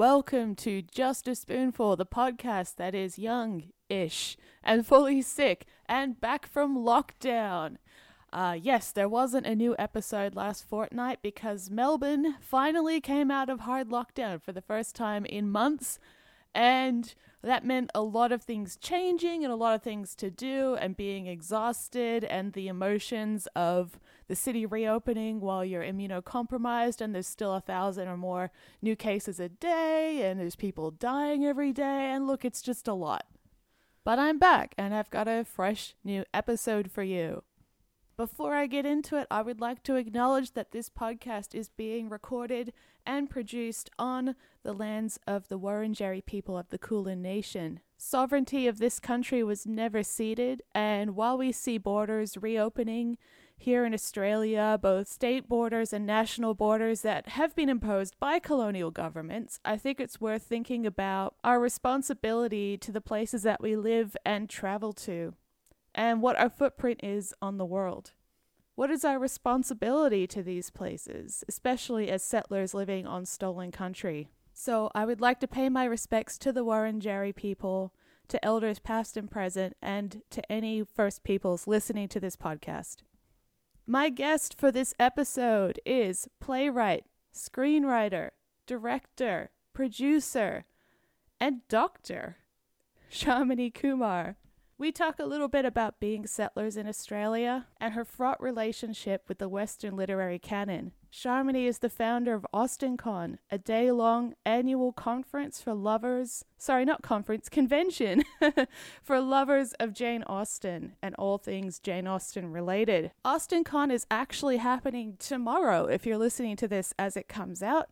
Welcome to Just a Spoonful, the podcast that is young ish and fully sick and back from lockdown. Uh, yes, there wasn't a new episode last fortnight because Melbourne finally came out of hard lockdown for the first time in months, and that meant a lot of things changing and a lot of things to do and being exhausted and the emotions of the city reopening while you're immunocompromised and there's still a thousand or more new cases a day and there's people dying every day. And look it's just a lot. But i'm back and i've got a fresh new episode for you. Before I get into it, I would like to acknowledge that this podcast is being recorded and produced on the lands of the Wurundjeri people of the Kulin Nation. Sovereignty of this country was never ceded, and while we see borders reopening here in Australia, both state borders and national borders that have been imposed by colonial governments, I think it's worth thinking about our responsibility to the places that we live and travel to and what our footprint is on the world. What is our responsibility to these places, especially as settlers living on stolen country? So, I would like to pay my respects to the Wurundjeri people, to elders past and present, and to any First Peoples listening to this podcast. My guest for this episode is playwright, screenwriter, director, producer, and doctor, Shamini Kumar. We talk a little bit about being settlers in Australia and her fraught relationship with the Western literary canon. Shamini is the founder of AustenCon, a day long annual conference for lovers, sorry, not conference, convention for lovers of Jane Austen and all things Jane Austen related. AustenCon is actually happening tomorrow if you're listening to this as it comes out.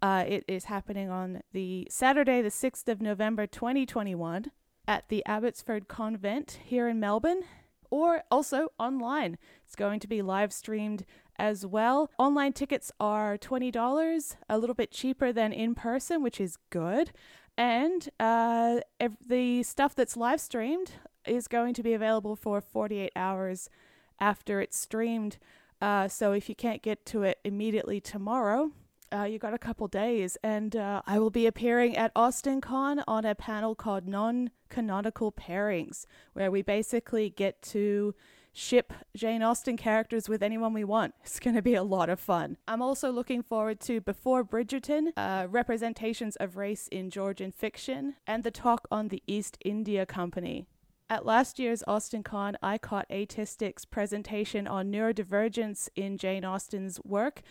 Uh, it is happening on the Saturday, the 6th of November, 2021 at the Abbotsford Convent here in Melbourne or also online. It's going to be live streamed as well. Online tickets are $20, a little bit cheaper than in person, which is good. And uh, the stuff that's live streamed is going to be available for 48 hours after it's streamed. Uh, so if you can't get to it immediately tomorrow, uh, you got a couple days, and uh, I will be appearing at AustenCon on a panel called Non Canonical Pairings, where we basically get to ship Jane Austen characters with anyone we want. It's going to be a lot of fun. I'm also looking forward to Before Bridgerton, uh, representations of race in Georgian fiction, and the talk on the East India Company. At last year's AustenCon, I caught Atistic's presentation on neurodivergence in Jane Austen's work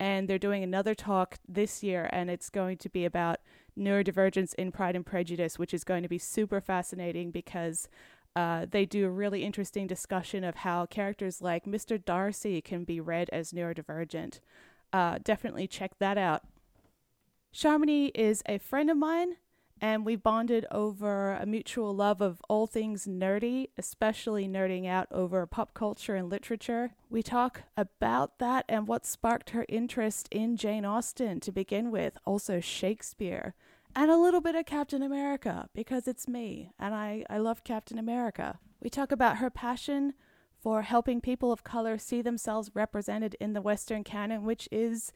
and they're doing another talk this year and it's going to be about neurodivergence in pride and prejudice which is going to be super fascinating because uh, they do a really interesting discussion of how characters like mr darcy can be read as neurodivergent. Uh, definitely check that out. Shamini is a friend of mine and we bonded over a mutual love of all things nerdy, especially nerding out over pop culture and literature. We talk about that and what sparked her interest in Jane Austen to begin with, also Shakespeare, and a little bit of Captain America because it's me and I, I love Captain America. We talk about her passion for helping people of color see themselves represented in the Western canon, which is,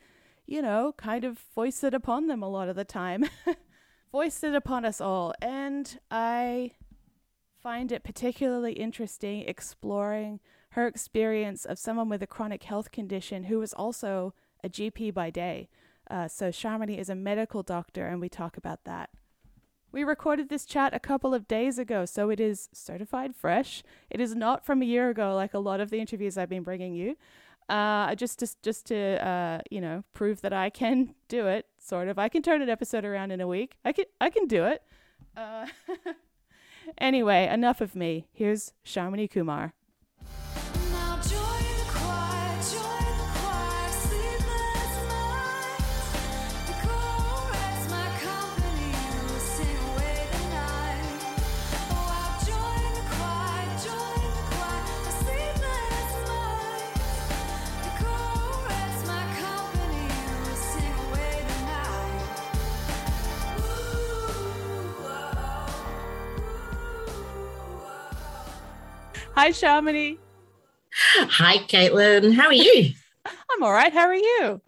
you know, kind of foisted upon them a lot of the time. foisted upon us all. And I find it particularly interesting exploring her experience of someone with a chronic health condition who was also a GP by day. Uh, so Shamini is a medical doctor, and we talk about that. We recorded this chat a couple of days ago, so it is certified fresh. It is not from a year ago, like a lot of the interviews I've been bringing you uh, just just just to uh, you know prove that I can do it. Sort of, I can turn an episode around in a week. I can I can do it. Uh, anyway, enough of me. Here's Shamini Kumar. Hi, Shamini. Hi, Caitlin. How are you? I'm all right. How are you?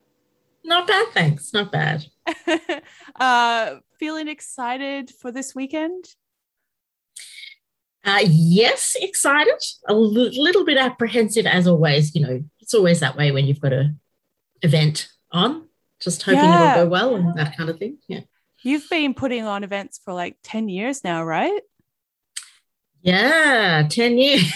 Not bad, thanks. Not bad. Uh, feeling excited for this weekend? Uh, yes, excited. A l- little bit apprehensive as always. You know, it's always that way when you've got a event on. Just hoping Yeah. it'll go well and that kind of thing. Yeah. You've been putting on events for like 10 years now, right? Yeah, 10 years.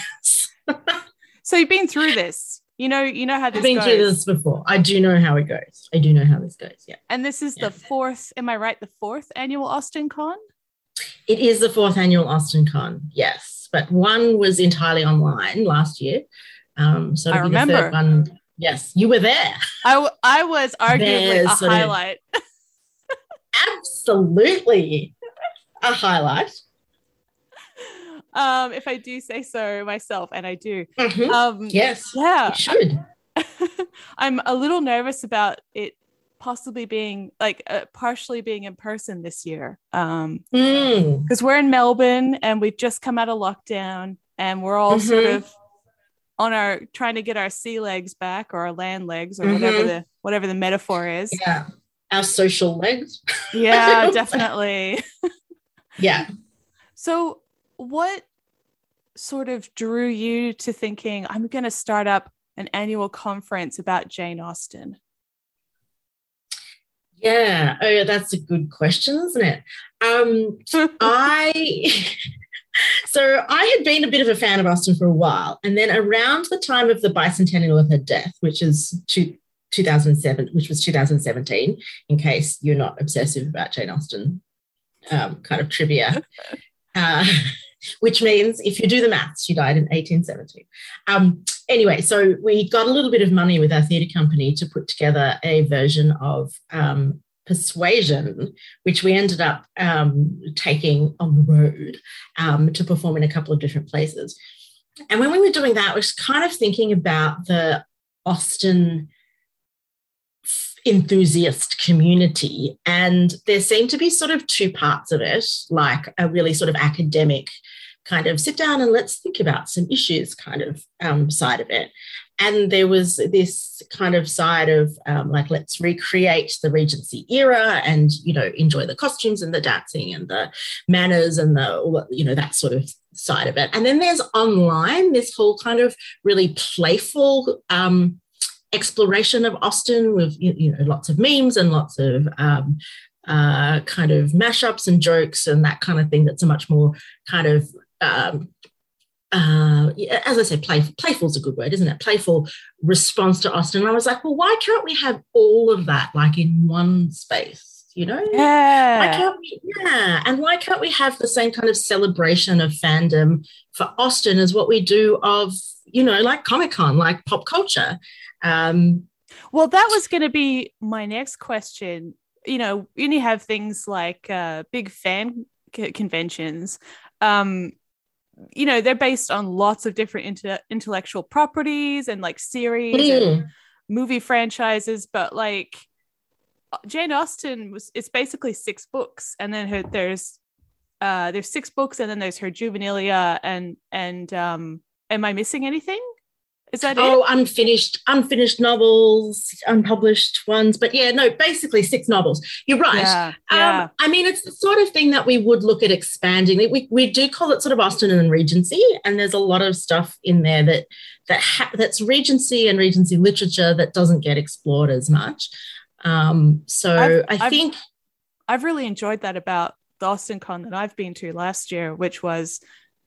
So you've been through this. You know, you know how this I've been goes. through this before. I do know how it goes. I do know how this goes. Yeah. And this is Yeah. the fourth, am I right? The fourth annual AustenCon? It is the fourth annual AustenCon, yes. But one was entirely online last year. Um, so I it'll the third remember. one. Yes, you were there. I, w- I was arguably There's a sort of- highlight. Absolutely a highlight. Um, if I do say so myself, and I do. Mhm. Um, Yes, Yeah. you should. I'm a little nervous about it possibly being like uh, partially being in person this year. Um, Mm. because we're in Melbourne and we've just come out of lockdown and we're all sort Mhm. of on our trying to get our sea legs back or our land legs or whatever Mhm. the whatever the metaphor is. Yeah. Our social legs. Yeah, definitely. Yeah. So, what sort of drew you to thinking I'm going to start up an annual conference about Jane Austen? Yeah. Oh, yeah, that's a good question, isn't it? Um, I so I had been a bit of a fan of Austen for a while, and then around the time of the bicentennial of her death, which is two, 2007, which was 2017, in case you're not obsessive about Jane Austen, um, kind of trivia. Uh, which means if you do the maths, she died in 1817. Um, anyway, so we got a little bit of money with our theatre company to put together a version of um, Persuasion, which we ended up um, taking on the road um, to perform in a couple of different places. And when we were doing that, I was kind of thinking about the Austen enthusiast community. And there seemed to be sort of two parts of it, like a really sort of academic kind of sit down and let's think about some issues kind of um, side of it. And there was this kind of side of um, like, let's recreate the Regency era and, you know, enjoy the costumes and the dancing and the manners and the, you know, that sort of side of it. And then there's online, this whole kind of really playful um, exploration of Austen with, you know, lots of memes and lots of um, uh, kind of mashups and jokes and that kind of thing that's a much more kind of um, uh, as I say, play, playful is a good word, isn't it? Playful response to Austen. And I was like, well, why can't we have all of that like in one space? You know? Why Yeah. can't we? Yeah. And why can't we have the same kind of celebration of fandom for Austen as what we do of, you know, like Comic Con, like pop culture? Um, Well, that was going to be my next question. You know, when you have things like uh, big fan c- conventions, um, you know, they're based on lots of different inte- intellectual properties and like series and mm, movie franchises, but like Jane Austen was it's basically six books, and then her there's uh there's six books, and then there's her juvenilia and and um am I missing anything? Is that it? oh, unfinished, unfinished novels, unpublished ones. But yeah, no, basically six novels. You're right. Yeah, yeah. Um, I mean, it's the sort of thing that we would look at expanding. We, we do call it sort of Austen and Regency, and there's a lot of stuff in there that that ha- that's Regency and Regency literature that doesn't get explored as much. Um, so I've- I I've- think, I've really enjoyed that about the AustenCon that I've been to last year, which was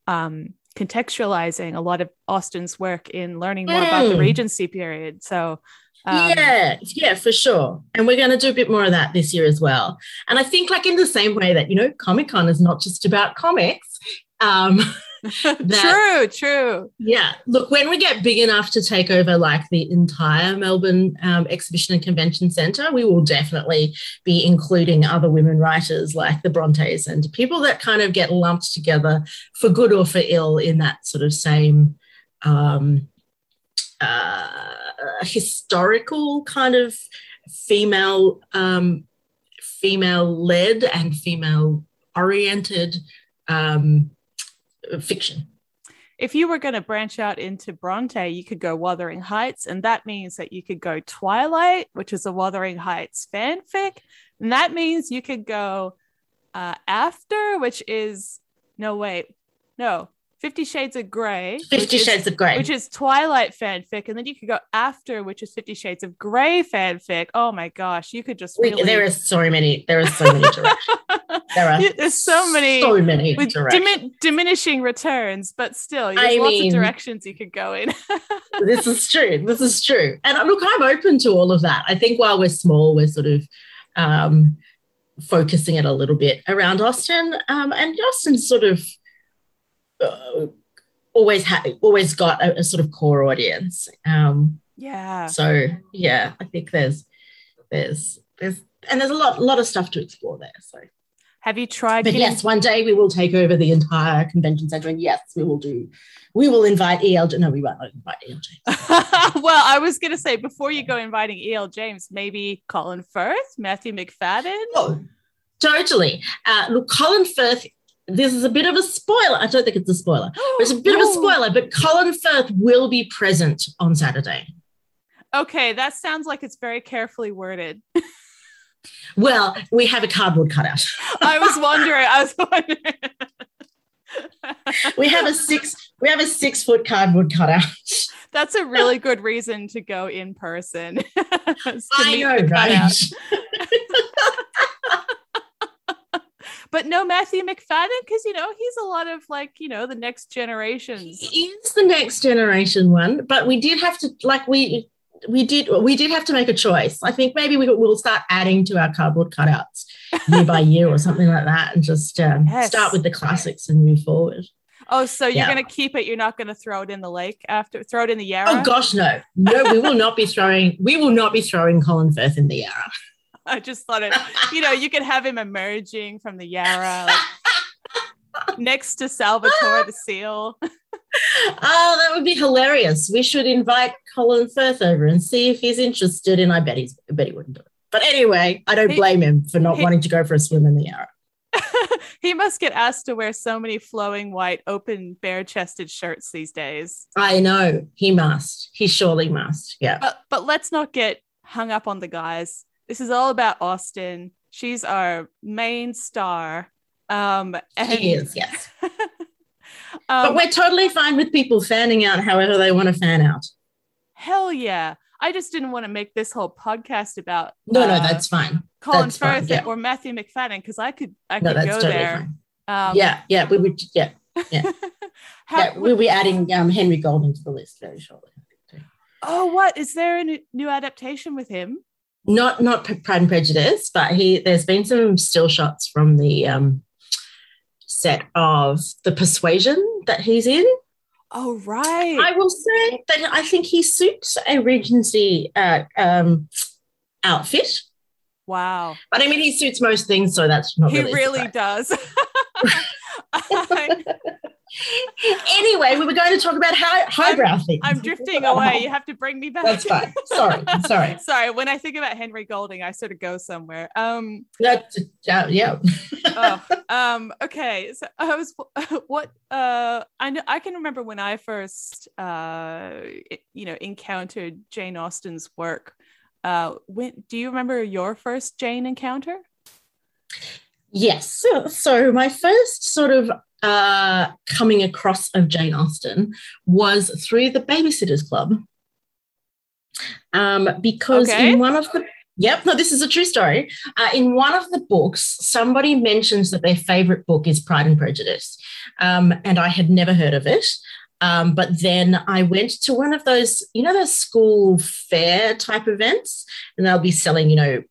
um, contextualizing a lot of Austen's work in learning more about the Mm. Regency period. So, um, yeah, yeah, for sure. And we're going to do a bit more of that this year as well. And I think, like in the same way that you know, Comic Con is not just about comics. Um, true, true. Yeah. Look, when we get big enough to take over like the entire Melbourne um, Exhibition and Convention Centre, we will definitely be including other women writers like the Brontes and people that kind of get lumped together for good or for ill in that sort of same um, uh, historical kind of female um, female led and female oriented um, fiction. if you were going to branch out into Bronte, you could go Wuthering Heights, and that means that you could go Twilight, which is a Wuthering Heights fanfic, and that means you could go uh, After, which is no wait, no, Fifty Shades of Grey. Fifty Shades is, of Grey. Which is Twilight fanfic. And then you could go after, which is Fifty Shades of Grey fanfic. Oh my gosh. You could just really... There are so many. There are so many directions. There are There's so many. So many with dimi- diminishing returns, but still, there's I lots mean, of directions you could go in. this is true. This is true. And look, I'm open to all of that. I think while we're small, we're sort of um, focusing it a little bit around Austen. Um, and Austen's sort of uh, always had always got a, a, sort of core audience. Um, yeah. So yeah, I think there's there's there's and there's a lot lot of stuff to explore there. So have you tried? But getting- yes, one day we will take over the entire convention center, and yes, we will do. We will invite EL. No, we won't invite EL James. well, I was going to say before you go inviting EL James, maybe Colin Firth, Matthew Macfadyen. Oh, totally. Uh, look, Colin Firth this is a bit of a spoiler. I don't think it's a spoiler. it's a bit of a spoiler, but Colin Firth will be present on Saturday. Okay, that sounds like it's very carefully worded. well, we have a cardboard cutout. I was wondering. I was wondering. we have a six. We have a six foot cardboard cutout. That's a really good reason to go in person. I know, right? But no Matthew Macfadyen because you know he's a lot of like you know the next generation. He is the next generation one, but we did have to like we we did we did have to make a choice. I think maybe we will start adding to our cardboard cutouts year by year or something like that, and just um, yes. start with the classics and move forward. Oh, so you're yeah. going to keep it? You're not going to throw it in the lake after throw it in the Yarra? Oh gosh, no, no, we will not be throwing. We will not be throwing Colin Firth in the Yarra. I just thought it, you know, you could have him emerging from the Yarra like, next to Salvatore the seal. oh, that would be hilarious. We should invite Colin Firth over and see if he's interested. And I bet he's, I bet he wouldn't do it. But anyway, I don't he, blame him for not he, wanting to go for a swim in the Yarra. he must get asked to wear so many flowing white, open, bare chested shirts these days. I know. He must. He surely must. Yeah. But, but let's not get hung up on the guys. This is all about Austen. She's our main star. Um, and- she is, yes. um, but we're totally fine with people fanning out however they want to fan out. Hell yeah. I just didn't want to make this whole podcast about no, uh, no, that's fine. Colin that's Firth yeah. or Matthew Macfadyen because I could, I could no, go totally there. Um, yeah, yeah, we would, yeah, yeah. How, yeah we'll be adding um, Henry Golding to the list very shortly. Oh, what is there a new adaptation with him? Not not Pride and Prejudice, but he there's been some still shots from the um, set of the Persuasion that he's in. Oh right. I will say that I think he suits a Regency uh, um, outfit. Wow. But I mean, he suits most things, so that's not. He really, really does. anyway, we were going to talk about high, highbrow I'm, things. I'm drifting away. You have to bring me back. That's fine. Sorry. sorry. sorry. When I think about Henry Golding, I sort of go somewhere. Um, That's, uh, yeah. oh, um, okay. So I was, what, uh, I know, I can remember when I first, uh, you know, encountered Jane Austen's work. Uh, when, do you remember your first Jane encounter? Yes. So, so my first sort of uh, coming across of Jane Austen was through the Babysitters Club. Um, because okay. in one of the Yep, no, this is a true story. Uh, in one of the books, somebody mentions that their favorite book is Pride and Prejudice. Um, and I had never heard of it. Um, but then I went to one of those, you know, those school fair type events, and they'll be selling, you know,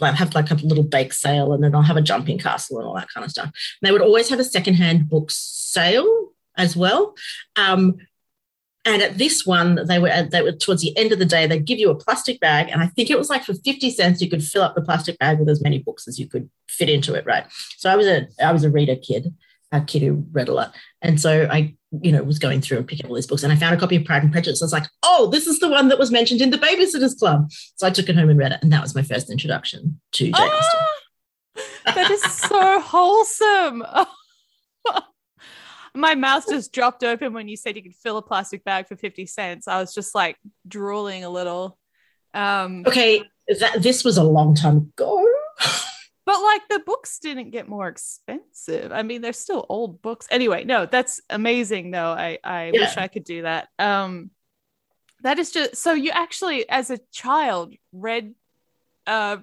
like have like a little bake sale and then I'll have a jumping castle and all that kind of stuff. And they would always have a secondhand book sale as well. Um, and at this one, they were, they were towards the end of the day, they'd give you a plastic bag. And I think it was like for 50 cents, you could fill up the plastic bag with as many books as you could fit into it. Right. So I was a, I was a reader kid, a kid who read a lot. And so I you know, was going through and picking up all these books. And I found a copy of Pride and Prejudice. I was like, oh, this is the one that was mentioned in the Babysitters Club. So I took it home and read it. And that was my first introduction to Jane oh, Austen. that is so wholesome. my mouth just dropped open when you said you could fill a plastic bag for 50 cents. I was just like drooling a little. Um, okay, that, this was a long time ago. but like the books didn't get more expensive. I mean, they're still old books. Anyway, no, that's amazing though. I, I yeah. wish I could do that. Um, that is just so you actually, as a child, read uh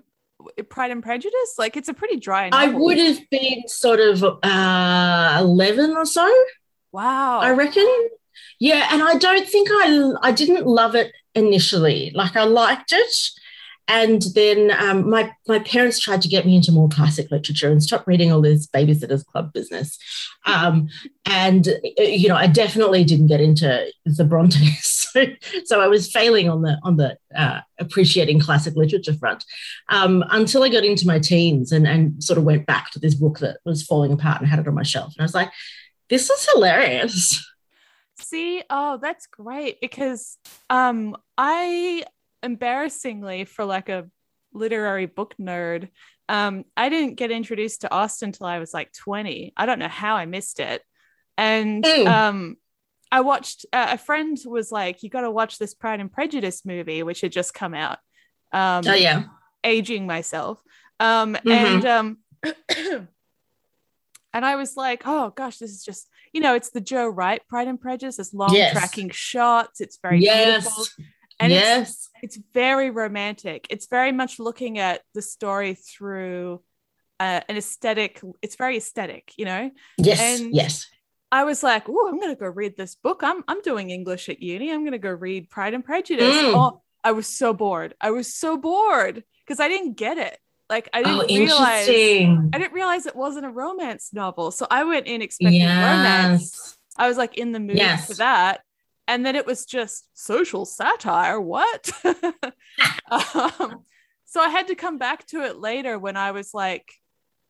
Pride and Prejudice? Like it's a pretty dry. Novel. I would have been sort of uh, eleven or so. Wow. I reckon. Yeah, and I don't think I I didn't love it initially. Like I liked it, and then um, my my parents tried to get me into more classic literature and stop reading all this babysitters club business. Um, and uh, you know, I definitely didn't get into the Brontes, so, so I was failing on the on the uh, appreciating classic literature front um, until I got into my teens and and sort of went back to this book that was falling apart and had it on my shelf, and I was like, this is hilarious. See, oh, that's great because um, I embarrassingly for like a literary book nerd um, i didn't get introduced to austen until i was like 20 i don't know how i missed it and mm. um, i watched uh, a friend was like you got to watch this pride and prejudice movie which had just come out um, oh yeah aging myself um, mm-hmm. and um, and i was like oh gosh this is just you know it's the joe wright pride and prejudice it's long yes. tracking shots it's very yes. beautiful and yes. It's, it's, very romantic. It's very much looking at the story through uh, an aesthetic. It's very aesthetic, you know? Yes. And yes. I was like, oh, I'm going to go read this book. I'm, I'm doing English at uni. I'm going to go read Pride and Prejudice. Mm. Oh, I was so bored. I was so bored because I didn't get it. Like I didn't oh, realize I didn't realize it wasn't a romance novel. So I went in expecting yes. romance. I was like in the mood yes. for that and then it was just social satire. What? Um, so i had to come back to it later when i was like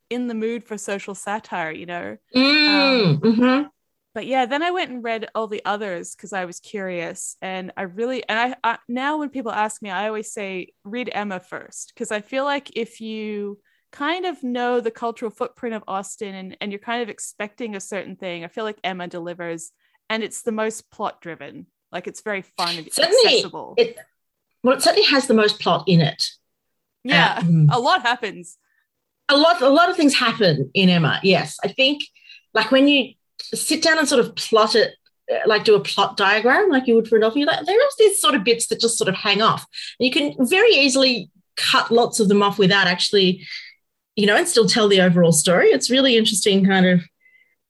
in the mood for social satire you know? Mm, um, mm-hmm. but yeah then i went and read all the others because i was curious. And i really and I, I now when people ask me i always say read emma first. Because i feel like if you kind of know the cultural footprint of austen and, and you're kind of expecting a certain thing i feel like emma delivers and it's the most plot driven. Like it's very fun and certainly, accessible. It, well, it certainly has the most plot in it. Yeah, um, a lot happens. A lot, a lot of things happen in Emma. Yes, I think like when you sit down and sort of plot it, uh, like do a plot diagram, like you would for a novel, like, there are these sort of bits that just sort of hang off. And you can very easily cut lots of them off without actually, you know, and still tell the overall story. It's really interesting kind of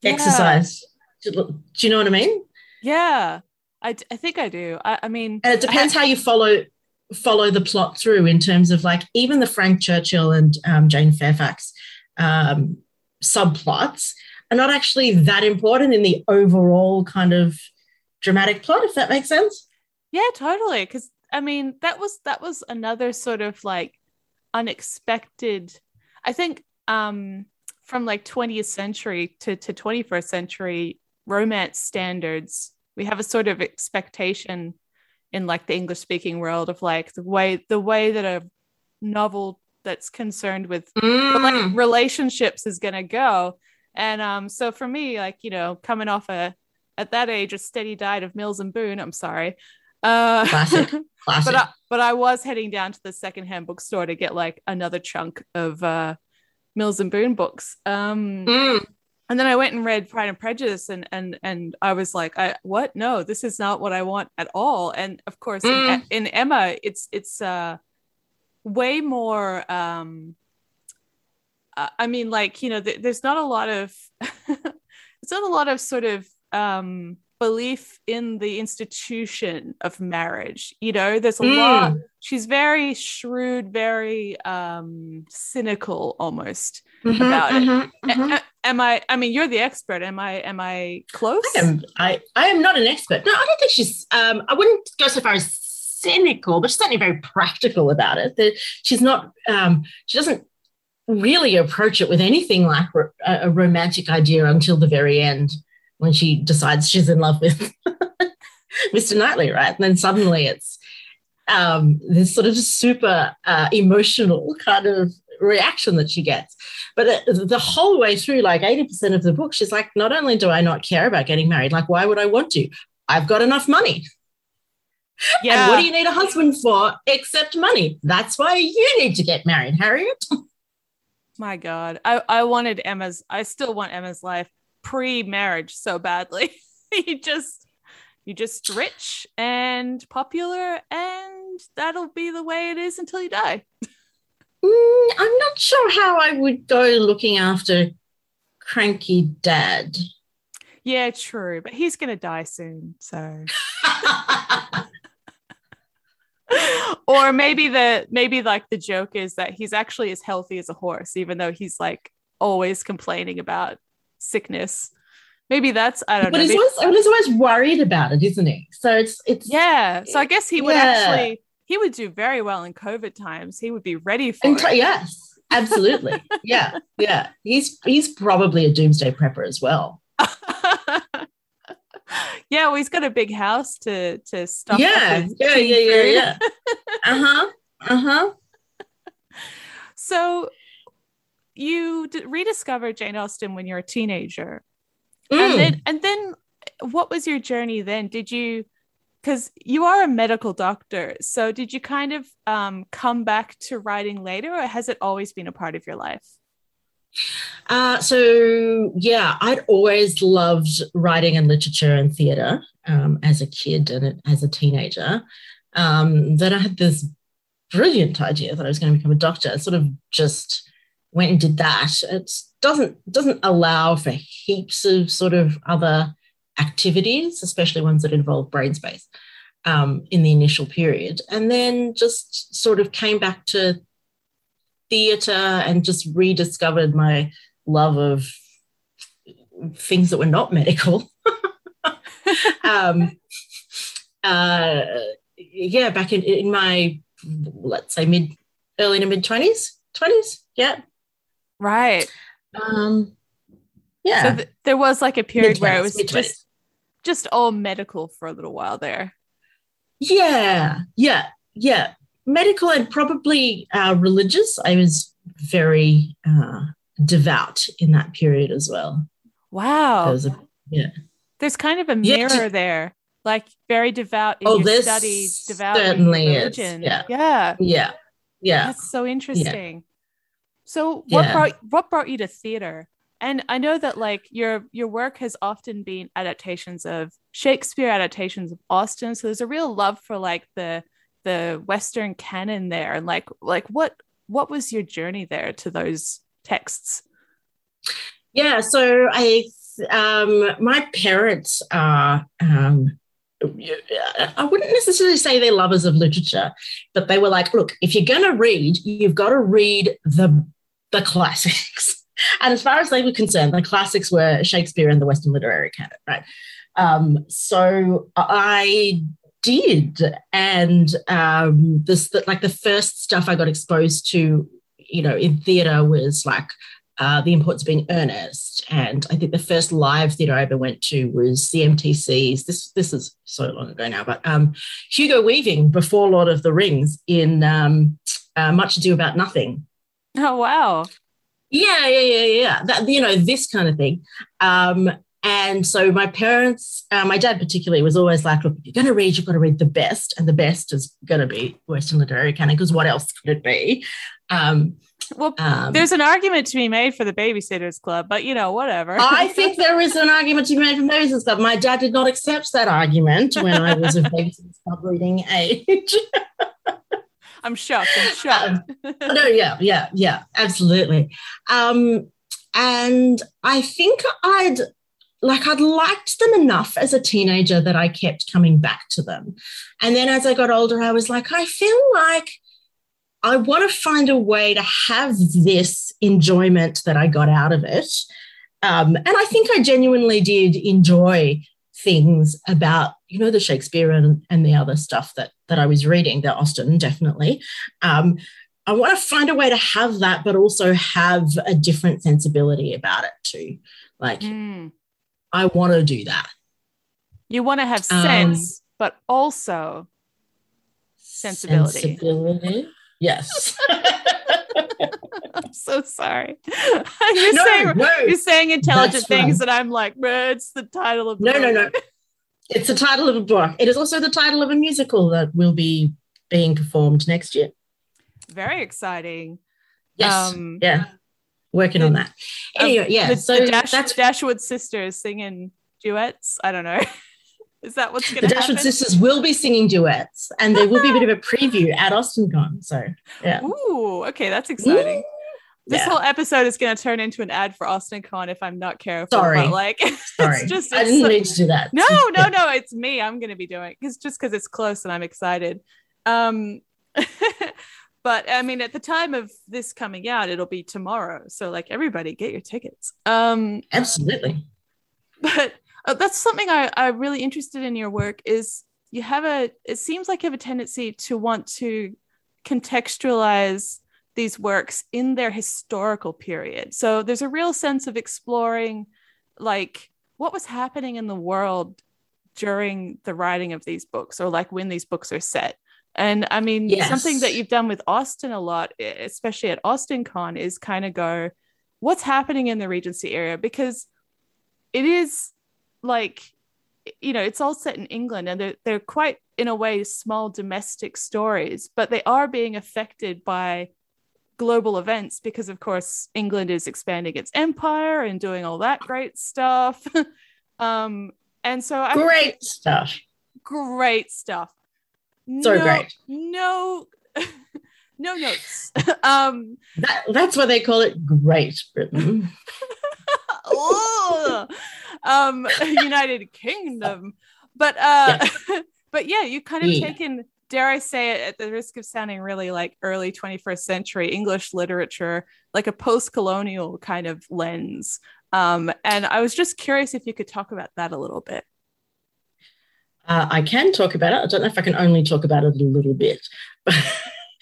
yeah. exercise do you know what I mean? Yeah, I, I think I do. I, I mean, and it depends how you follow follow the plot through in terms of like even the Frank Churchill and um, Jane Fairfax um, subplots are not actually that important in the overall kind of dramatic plot, if that makes sense. Yeah, totally. Because I mean, that was that was another sort of like unexpected. I think um, from like 20th century to, to 21st century romance standards we have a sort of expectation in like the english speaking world of like the way the way that a novel that's concerned with mm. relationships is going to go. And um so for me like you know coming off a at that age a steady diet of mills and boon i'm sorry uh classic. Classic. but I, but I was heading down to the secondhand bookstore to get like another chunk of uh mills and boon books. Um mm and then I went and read Pride and Prejudice, and and and I was like, I what? No, this is not what I want at all. And of course, mm. in, in, Emma, it's it's uh, way more. Um, uh, I mean, like you know, th- there's not a lot of, it's not a lot of sort of um, belief in the institution of marriage. You know, there's a mm. lot. She's very shrewd, very um, cynical, almost mm-hmm, about mm-hmm, it. Mm-hmm am I? I mean, you're the expert. Am I? Am I close? I am. I, I am not an expert. No, I don't think she's. Um, I wouldn't go so far as cynical, but she's certainly very practical about it. That she's not. Um, she doesn't really approach it with anything like a, romantic idea until the very end, when she decides she's in love with Mr. Knightley, right? And then suddenly it's um, this sort of super uh, emotional kind of reaction that she gets. But the whole way through, like 80% of the book, she's like, not only do I not care about getting married, like, why would I want to? I've got enough money. Yeah. And what do you need a husband for except money? That's why you need to get married, Harriet. My God. I, I wanted Emma's, I still want Emma's life pre marriage so badly. you just, you just rich and popular, and that'll be the way it is until you die. Mm, I'm not sure how I would go looking after cranky dad. Yeah, true, but he's going to die soon, so. or maybe the maybe like the joke is that he's actually as healthy as a horse, even though he's like always complaining about sickness. Maybe that's I don't but know. But he's always, he's always worried about it, isn't he? So it's it's yeah. So I guess he would yeah. actually he would do very well in COVID times. He would be ready for and, it. Yes, absolutely. yeah, yeah. He's he's probably a doomsday prepper as well. yeah, well, he's got a big house to to stop. Yeah, yeah, yeah, yeah, yeah. uh huh. Uh huh. So you d- rediscovered Jane Austen when you were a teenager, mm. and then and then what was your journey then? Did you? Because you are a medical doctor, so did you kind of um, come back to writing later, or has it always been a part of your life? Uh, so yeah, I'd always loved writing and literature and theatre um, as a kid and as a teenager. Um, then I had this brilliant idea that I was going to become a doctor. I sort of just went and did that. It doesn't doesn't allow for heaps of sort of other activities, especially ones that involve brain space um, in the initial period, and then just sort of came back to theatre and just rediscovered my love of things that were not medical. um, uh, yeah, back in, in my, let's say, mid, early to mid 20s, 20s. Yeah. Right. Um, yeah. So th- there was like a period where it was just, just all medical for a little while there. Yeah. Yeah. Yeah medical and probably uh, religious. I was very uh, devout in that period as well. Wow. A, yeah. There's kind of a mirror yeah. there, like very devout in oh, your study, devout certainly in religion. Is. Yeah. Yeah. Yeah. Yeah. That's so interesting. Yeah. So what brought what brought you to theater? And I know that like your your work has often been adaptations of Shakespeare, adaptations of Austen. So there's a real love for like the the western canon there and like like what what was your journey there to those texts yeah so i um my parents are um I wouldn't necessarily say they're lovers of literature, but they were like, look, if you're going to read, you've got to read the, the classics. And as far as they were concerned, the classics were Shakespeare and the Western literary canon, right? Um, so I did. And um, this, the, like the first stuff I got exposed to, you know, in theatre was like uh, the importance of being earnest. And I think the first live theatre I ever went to was CMTC's. This this is so long ago now, but um, Hugo Weaving before Lord of the Rings in um, uh, Much Ado About Nothing. Oh wow! Yeah, yeah, yeah, yeah. That you know this kind of thing. Um, and so my parents, uh, my dad particularly, was always like, look, if you're going to read, you've got to read the best. And the best is going to be Western literary canon, because what else could it be? Um, well, um, there's an argument to be made for the Babysitters Club, but you know, whatever. I think there is an argument to be made for Babysitters Club. My dad did not accept that argument when I was of Babysitters Club reading age. I'm shocked. I'm shocked. Um, no, yeah, yeah, yeah, absolutely. Um, and I think I'd like I'd liked them enough as a teenager that I kept coming back to them. And then as I got older, I was like, I feel like I want to find a way to have this enjoyment that I got out of it. Um, and I think I genuinely did enjoy things about, you know, the Shakespeare and, and the other stuff that, that I was reading, the Austen, definitely. Um, I want to find a way to have that, but also have a different sensibility about it too. Like, mm I want to do that. You want to have sense, um, but also sensibility. Sensibility. Yes. I'm so sorry. you're, No, saying, no, you're saying intelligent things, fine. and I'm like, it's the title of the No, no, no. book." It's the title of a book. It is also the title of a musical that will be being performed next year. Very exciting. Yes. Um, yeah. Working on that. Um, Anyway, yeah. the, so the Dash, that's Dashwood sisters singing duets. I don't know. Is that what's going the Dashwood sisters will be singing duets, and there will be a bit of a preview at AustenCon. So yeah. Ooh, okay, that's exciting. This Yeah. whole episode is going to turn into an ad for AustenCon if I'm not careful. Sorry. like, Sorry, it's just I it's didn't so- mean to do that. no, no, no. It's me. I'm going to be doing because just because it's close and I'm excited. Um, but I mean, at the time of this coming out, it'll be tomorrow. So like, everybody, get your tickets. Um, Absolutely. but uh, that's something I, I'm really interested in your work is you have a it seems like you have a tendency to want to contextualize these works in their historical period. So there's a real sense of exploring like what was happening in the world during the writing of these books or like when these books are set. And i mean Yes. something that you've done with austen a lot especially at AustenCon is kind of go what's happening in the regency area? Because it is like you know it's all set in england and they're, they're quite in a way small domestic stories but they are being affected by global events because of course england is expanding its empire and doing all that great stuff um and so I Great stuff. great stuff So no, great. no no notes um That, that's why they call it Great Britain. Um united kingdom but uh but yeah you kind of Yeah. taken dare i say it at the risk of sounding really like early 21st century english literature like a post-colonial kind of lens um and i was just curious if you could talk about that a little bit Uh, I can talk about it. I don't know if I can only talk about it a little bit.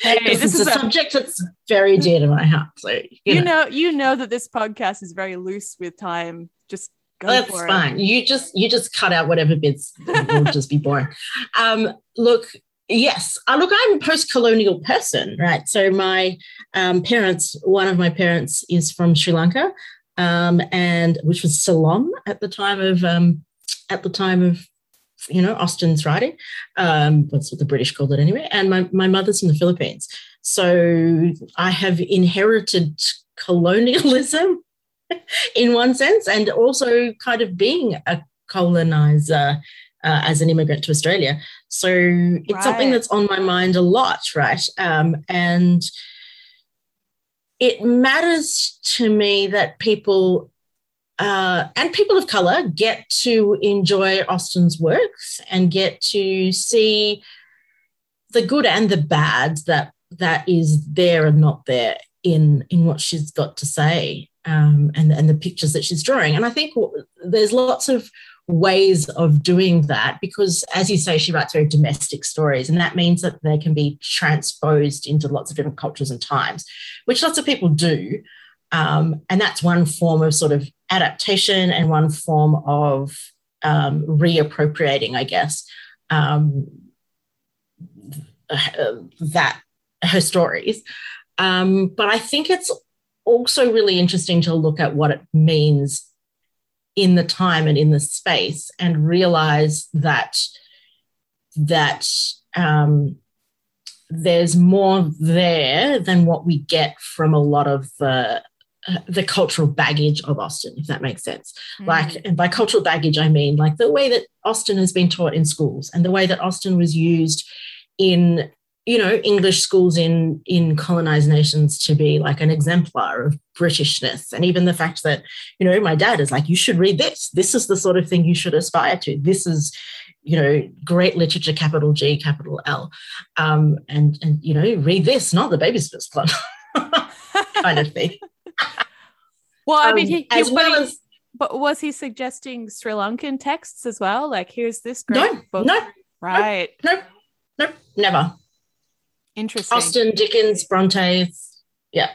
Hey, this it's is a, subject that's very dear to my heart. So you, you know, know you know that this podcast is very loose with time just go that's for it fine. You just you just cut out whatever bits will just be boring. Um, look, yes, uh, look, I'm a post-colonial person, right? So my um, parents, one of my parents is from Sri Lanka, um, and which was Ceylon at the time of um, at the time of you know Austen's writing. Um, that's what the British called it anyway. And my my mother's from the Philippines, so I have inherited colonialism in one sense, and also kind of being a colonizer uh, as an immigrant to Australia. So it's something that's on my mind a lot, right? Um, and it matters to me that people uh, and people of color get to enjoy Austen's works and get to see the good and the bad that that is there and not there in in what she's got to say um, and and the pictures that she's drawing. And I think w- there's lots of ways of doing that because, as you say, she writes very domestic stories, and that means that they can be transposed into lots of different cultures and times, which lots of people do. Um, and that's one form of sort of adaptation and one form of um, reappropriating, I guess, um, that her stories. Um, but I think it's also really interesting to look at what it means in the time and in the space and realize that that um, there's more there than what we get from a lot of the the cultural baggage of Austen, if that makes sense. Like, and by cultural baggage, I mean like the way that Austen has been taught in schools and the way that Austen was used in you know english schools in in colonized nations to be like an exemplar of britishness. And even the fact that you know my dad is like you should read this. This is the sort of thing you should aspire to. This is you know great literature capital g capital l. Um and and you know read this not the Baby babysitters club. Kind of thing well i mean Um, he, he, well he- as but was he suggesting sri lankan texts as well like here's this great no book no right no no never interesting Austen, Dickens, Bronte's, yeah,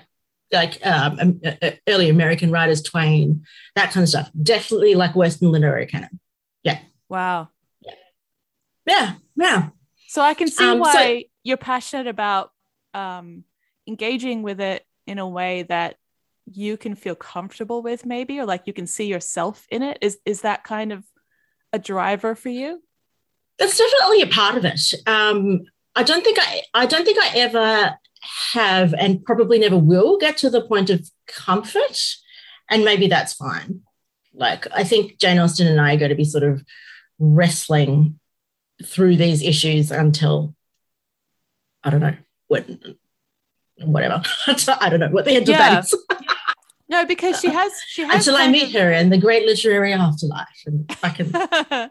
like um, um, uh, uh, early American writers, Twain, that kind of stuff. Definitely like Western literary canon. Yeah. Wow Yeah, yeah. Yeah. So I can see Um, so- why you're passionate about um, engaging with it in a way that you can feel comfortable with maybe or like you can see yourself in it. Is is that kind of a driver for you? That's definitely a part of it. Um, i don't think i i don't think i ever have and probably never will get to the point of comfort and maybe that's fine. Like i think jane austen and i are going to be sort of wrestling through these issues until i don't know when whatever. I don't know what the end yeah. of that is no, because she has she has until I meet her in the great literary afterlife, and I can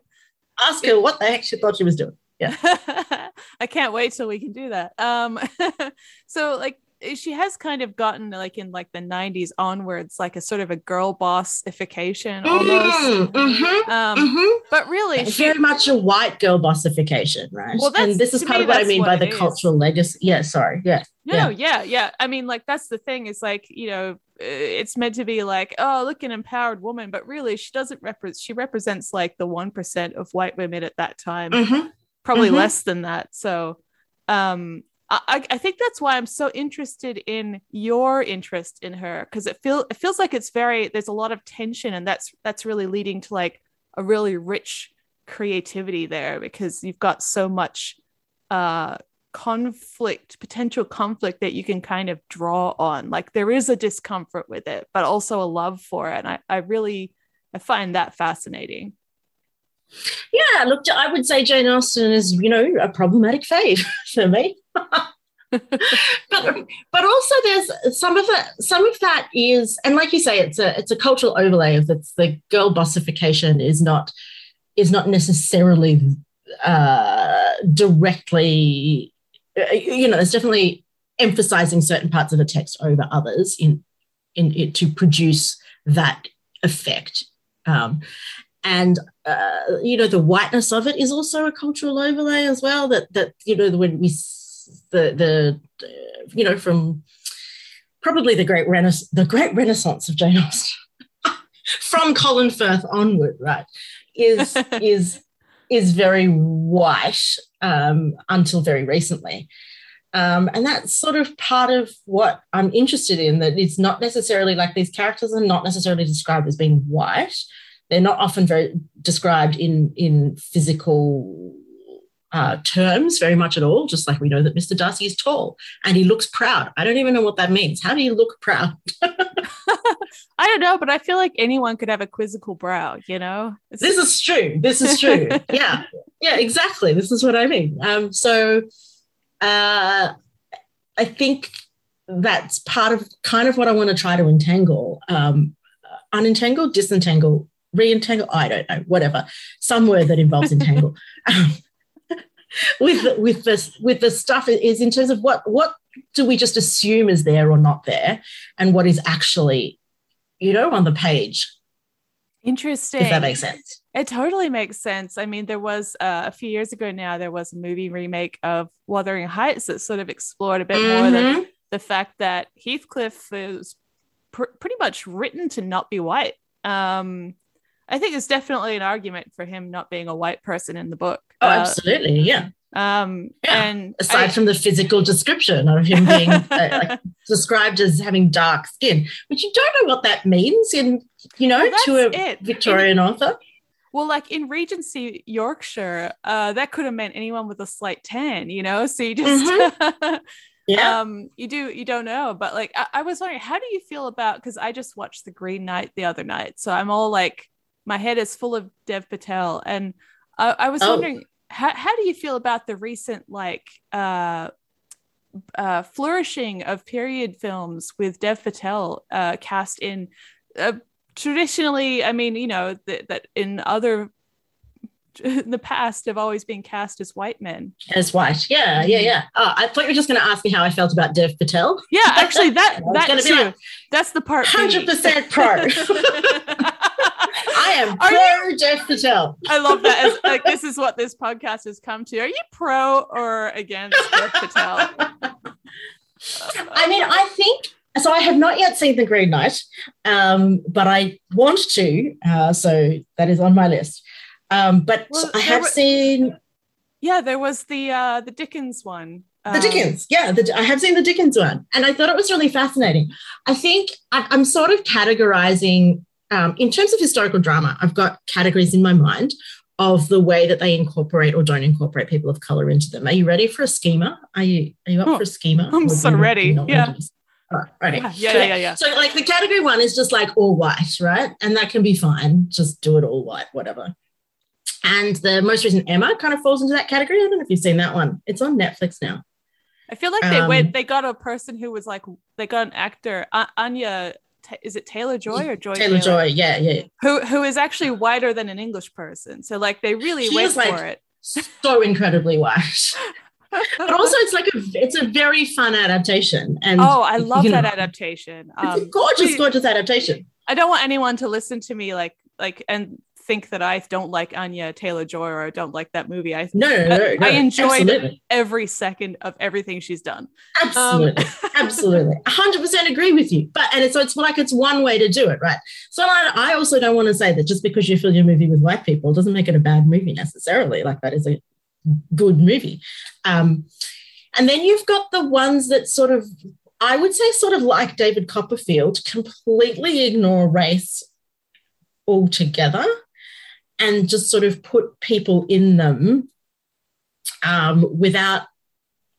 ask her what the heck she thought she was doing. Yeah, I can't wait till we can do that. Um, so like she has kind of gotten like in like the 90s onwards like a sort of a girl bossification mm-hmm, almost mm-hmm, um, mm-hmm. but really she, very much a white girl bossification right well and this is part of what i mean what by the is. cultural legacy yeah sorry yeah no yeah. yeah yeah i mean like that's the thing is like you know it's meant to be like oh look an empowered woman but really she doesn't represent she represents like the 1% of white women at that time mm-hmm. probably mm-hmm. less than that so um I, I think that's why I'm so interested in your interest in her because it feel it feels like it's very there's a lot of tension and that's that's really leading to like a really rich creativity there because you've got so much uh conflict potential conflict that you can kind of draw on. Like there is a discomfort with it but also a love for it. And I, I really I find that fascinating. Yeah look I would say Jane Austen is you know a problematic fave for me but but also there's some of it some of that is and like you say it's a it's a cultural overlay of that's the girl bossification is not is not necessarily uh, directly uh, you know it's definitely emphasizing certain parts of a text over others in in it to produce that effect. Um, and uh, you know the whiteness of it is also a cultural overlay as well that that you know when we the the you know from probably the great renaissance the great renaissance of Jane Austen from Colin Firth onward, right, is is is very white um, until very recently. Um, and that's sort of part of what I'm interested in. That it's not necessarily like these characters are not necessarily described as being white. They're not often very described in in physical uh, terms very much at all, just like we know that Mr. Darcy is tall and he looks proud. I don't even know what that means. How do you look proud? I don't know, but I feel like anyone could have a quizzical brow, you know? It's- this is true. This is true. yeah. Yeah, exactly. This is what I mean. Um, so uh, I think that's part of kind of what I want to try to entangle. Um, unentangle, disentangle, reentangle, I don't know, whatever, some word that involves entangle. Um, with with this with the stuff is in terms of what what do we just assume is there or not there and what is actually you know on the page? Interesting if that makes sense. It totally makes sense. I mean there was uh, a few years ago now there was a movie remake of wuthering heights that sort of explored a bit mm-hmm. more than the fact that heathcliff is pr- pretty much written to not be white. Um I think there's definitely an argument for him not being a white person in the book. Oh, uh, absolutely, yeah. Um, yeah. and aside I, from the physical description of him being uh, like, described as having dark skin, which you don't know what that means in, you know, well, to a it. Victorian in, author. Well, like in Regency Yorkshire, uh, that could have meant anyone with a slight tan, you know. So you just. Mm-hmm. yeah um you do you don't know but like I, I was wondering how do you feel about because i just watched the green knight the other night so i'm all like my head is full of Dev Patel, and I, I was oh. wondering how how do you feel about the recent like uh, uh, flourishing of period films with Dev Patel uh, cast in uh, traditionally, I mean, you know, th- that in other in the past have always been cast as white men. As white, yeah, yeah, yeah. Oh, I thought you were just going to ask me how I felt about Dev Patel. Yeah, actually, that that too. Like, That's the part. Hundred percent pro. I am Are pro you, Dev Patel. I love that. As, like this is what this podcast has come to. Are you pro or against Dev Patel? I mean, I think so. I have not yet seen The Green Knight, um, but I want to. Uh, so that is on my list. Um, but well, I have seen. Yeah, there was the uh, the Dickens one. The Um, Dickens, yeah, the, I have seen the Dickens one, and I thought it was really fascinating. I think I, I'm sort of categorizing um, in terms of historical drama. I've got categories in my mind of the way that they incorporate or don't incorporate people of color into them. Are you ready for a schema? Are you are you up Oh, for a schema? I'm so ready, yeah. want to? Ready. Yeah, yeah, yeah, yeah, yeah. So, like the category one is just like all white, right? And that can be fine. Just do it all white, whatever. And the most recent Emma kind of falls into that category. I don't know if you've seen that one. It's on Netflix now. I feel like they Um, went. They got a person who was like. They got an actor, Anya. Is it Taylor Joy or Joy Taylor Joy, yeah, yeah. Who who is actually whiter than an English person. So like they really She went is, like, for it. So incredibly white. But also, it's like a it's a very fun adaptation. And oh, I love that know, adaptation. It's a Um, gorgeous, gorgeous adaptation. I don't want anyone to listen to me like like and think that I don't like Anya Taylor Joy or I don't like that movie. I No, no, no, no. I enjoyed absolutely, every second of everything she's done. absolutely, absolutely, hundred percent agree with you. But and it's so it's like it's one way to do it, right? So I, I also don't want to say that just because you fill your movie with white people doesn't make it a bad movie necessarily. Like that is a good movie. Um, and then you've got the ones that sort of, I would say, sort of like David Copperfield, completely ignore race altogether and just sort of put people in them um, without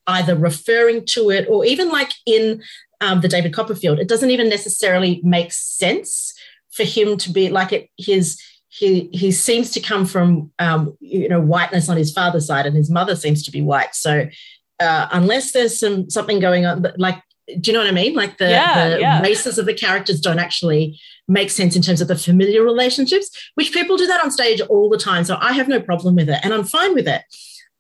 either referring to it or even like in um, the David Copperfield, it doesn't even necessarily make sense for him to be like it. His he he seems to come from um, you know whiteness on his father's side, and his mother seems to be white. So uh, unless there's some something going on, like do you know what I mean? Like the, Yeah, the yeah. races of the characters don't actually make sense in terms of the familiar relationships, which people do that on stage all the time. So I have no problem with it, and I'm fine with it.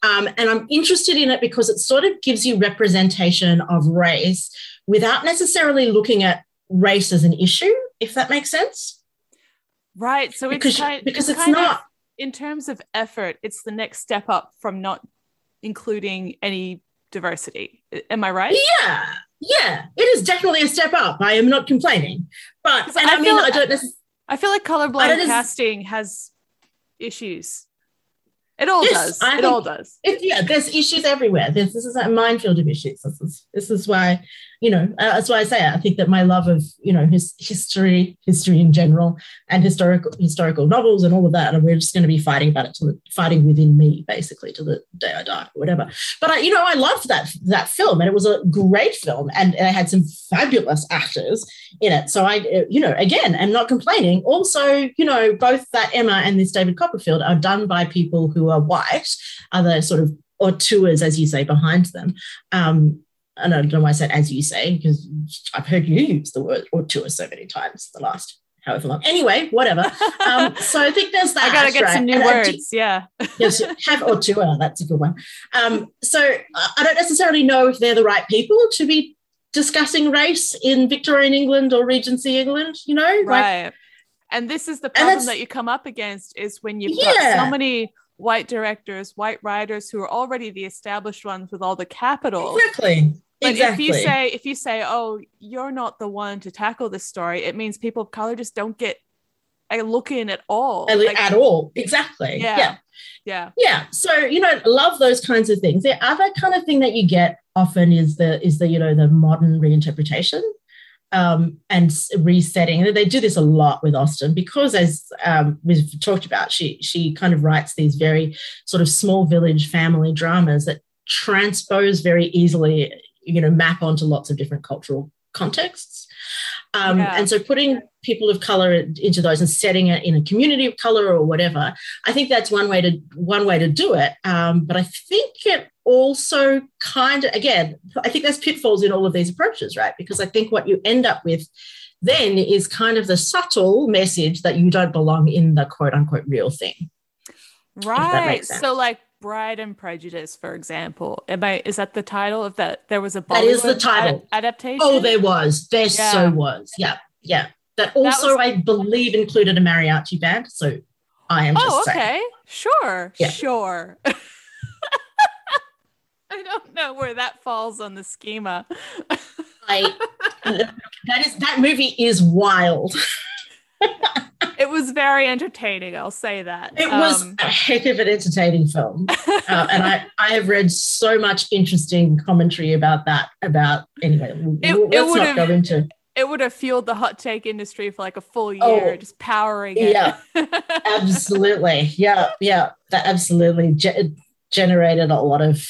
Um, and I'm interested in it because it sort of gives you representation of race without necessarily looking at race as an issue, if that makes sense. Right. So it's Because, kind, because it's of- not, in terms of effort, it's the next step up from not including any diversity. Am I right? yeah, yeah, it is definitely a step up. I am not complaining. but and I I, mean, feel- I don't necessarily. I feel like colorblind casting has issues. It all Yes, does. I it all does. It, yeah, there's issues everywhere. There's, this is a minefield of issues. This is this is why, you know, uh, that's why I say it. I think that my love of you know his history, history in general, and historical historical novels and all of that, and we're just going to be fighting about it till the, fighting within me basically to the day I die, or whatever. But I, you know, I loved that that film, and it was a great film, and it had some fabulous actors in it. So I, you know, again, I'm not complaining. Also, you know, both that Emma and this David Copperfield are done by people who are white, other sort of auteurs, as you say, behind them. Um, and I don't know why I said as you say, because I've heard you use the word auteur so many times the last however long. Anyway, whatever. Um, so I think there's that. I gotta get right? some new And I do- words. yeah. yes, have auteur. That's a good one. Um, so I don't necessarily know if they're the right people to be discussing race in Victorian England or Regency England. You know, like right and this is the problem that you come up against is when you've got so many white directors white writers who are already the established ones with all the capital exactly. but exactly. if you say if you say oh you're not the one to tackle this story it means people of color just don't get a look in at all at, Like, at all, exactly. yeah yeah. yeah yeah so you know love those kinds of things the other kind of thing that you get often is the is the you know the modern reinterpretation um, and resetting they do this a lot with austen because as um, we've talked about she she kind of writes these very sort of small village family dramas that transpose very easily you know map onto lots of different cultural contexts um, Yeah. and so putting people of color into those and setting it in a community of color or whatever I think that's one way to one way to do it. Um, but I think it also kind of again, I think there's pitfalls in all of these approaches, right? Because I think what you end up with then is kind of the subtle message that you don't belong in the quote unquote real thing. right so like bride and prejudice for example am i is that the title of that there was a That is the title. ad- adaptation Oh, there was, there Yeah. so was, yeah, yeah. That also, was- I believe, included a mariachi band. So I am oh, just Oh, saying. okay. Sure. Yeah. Sure. I don't know where that falls on the schema. I, that is that movie is wild. It was very entertaining. I'll say that it was Um, a heck of an entertaining film, uh, and I I have read so much interesting commentary about that. About anyway, It- let's it not go into. it would have fueled the hot take industry for like a full year, Oh, just powering it. yeah. Absolutely, yeah, yeah. That absolutely generated a lot of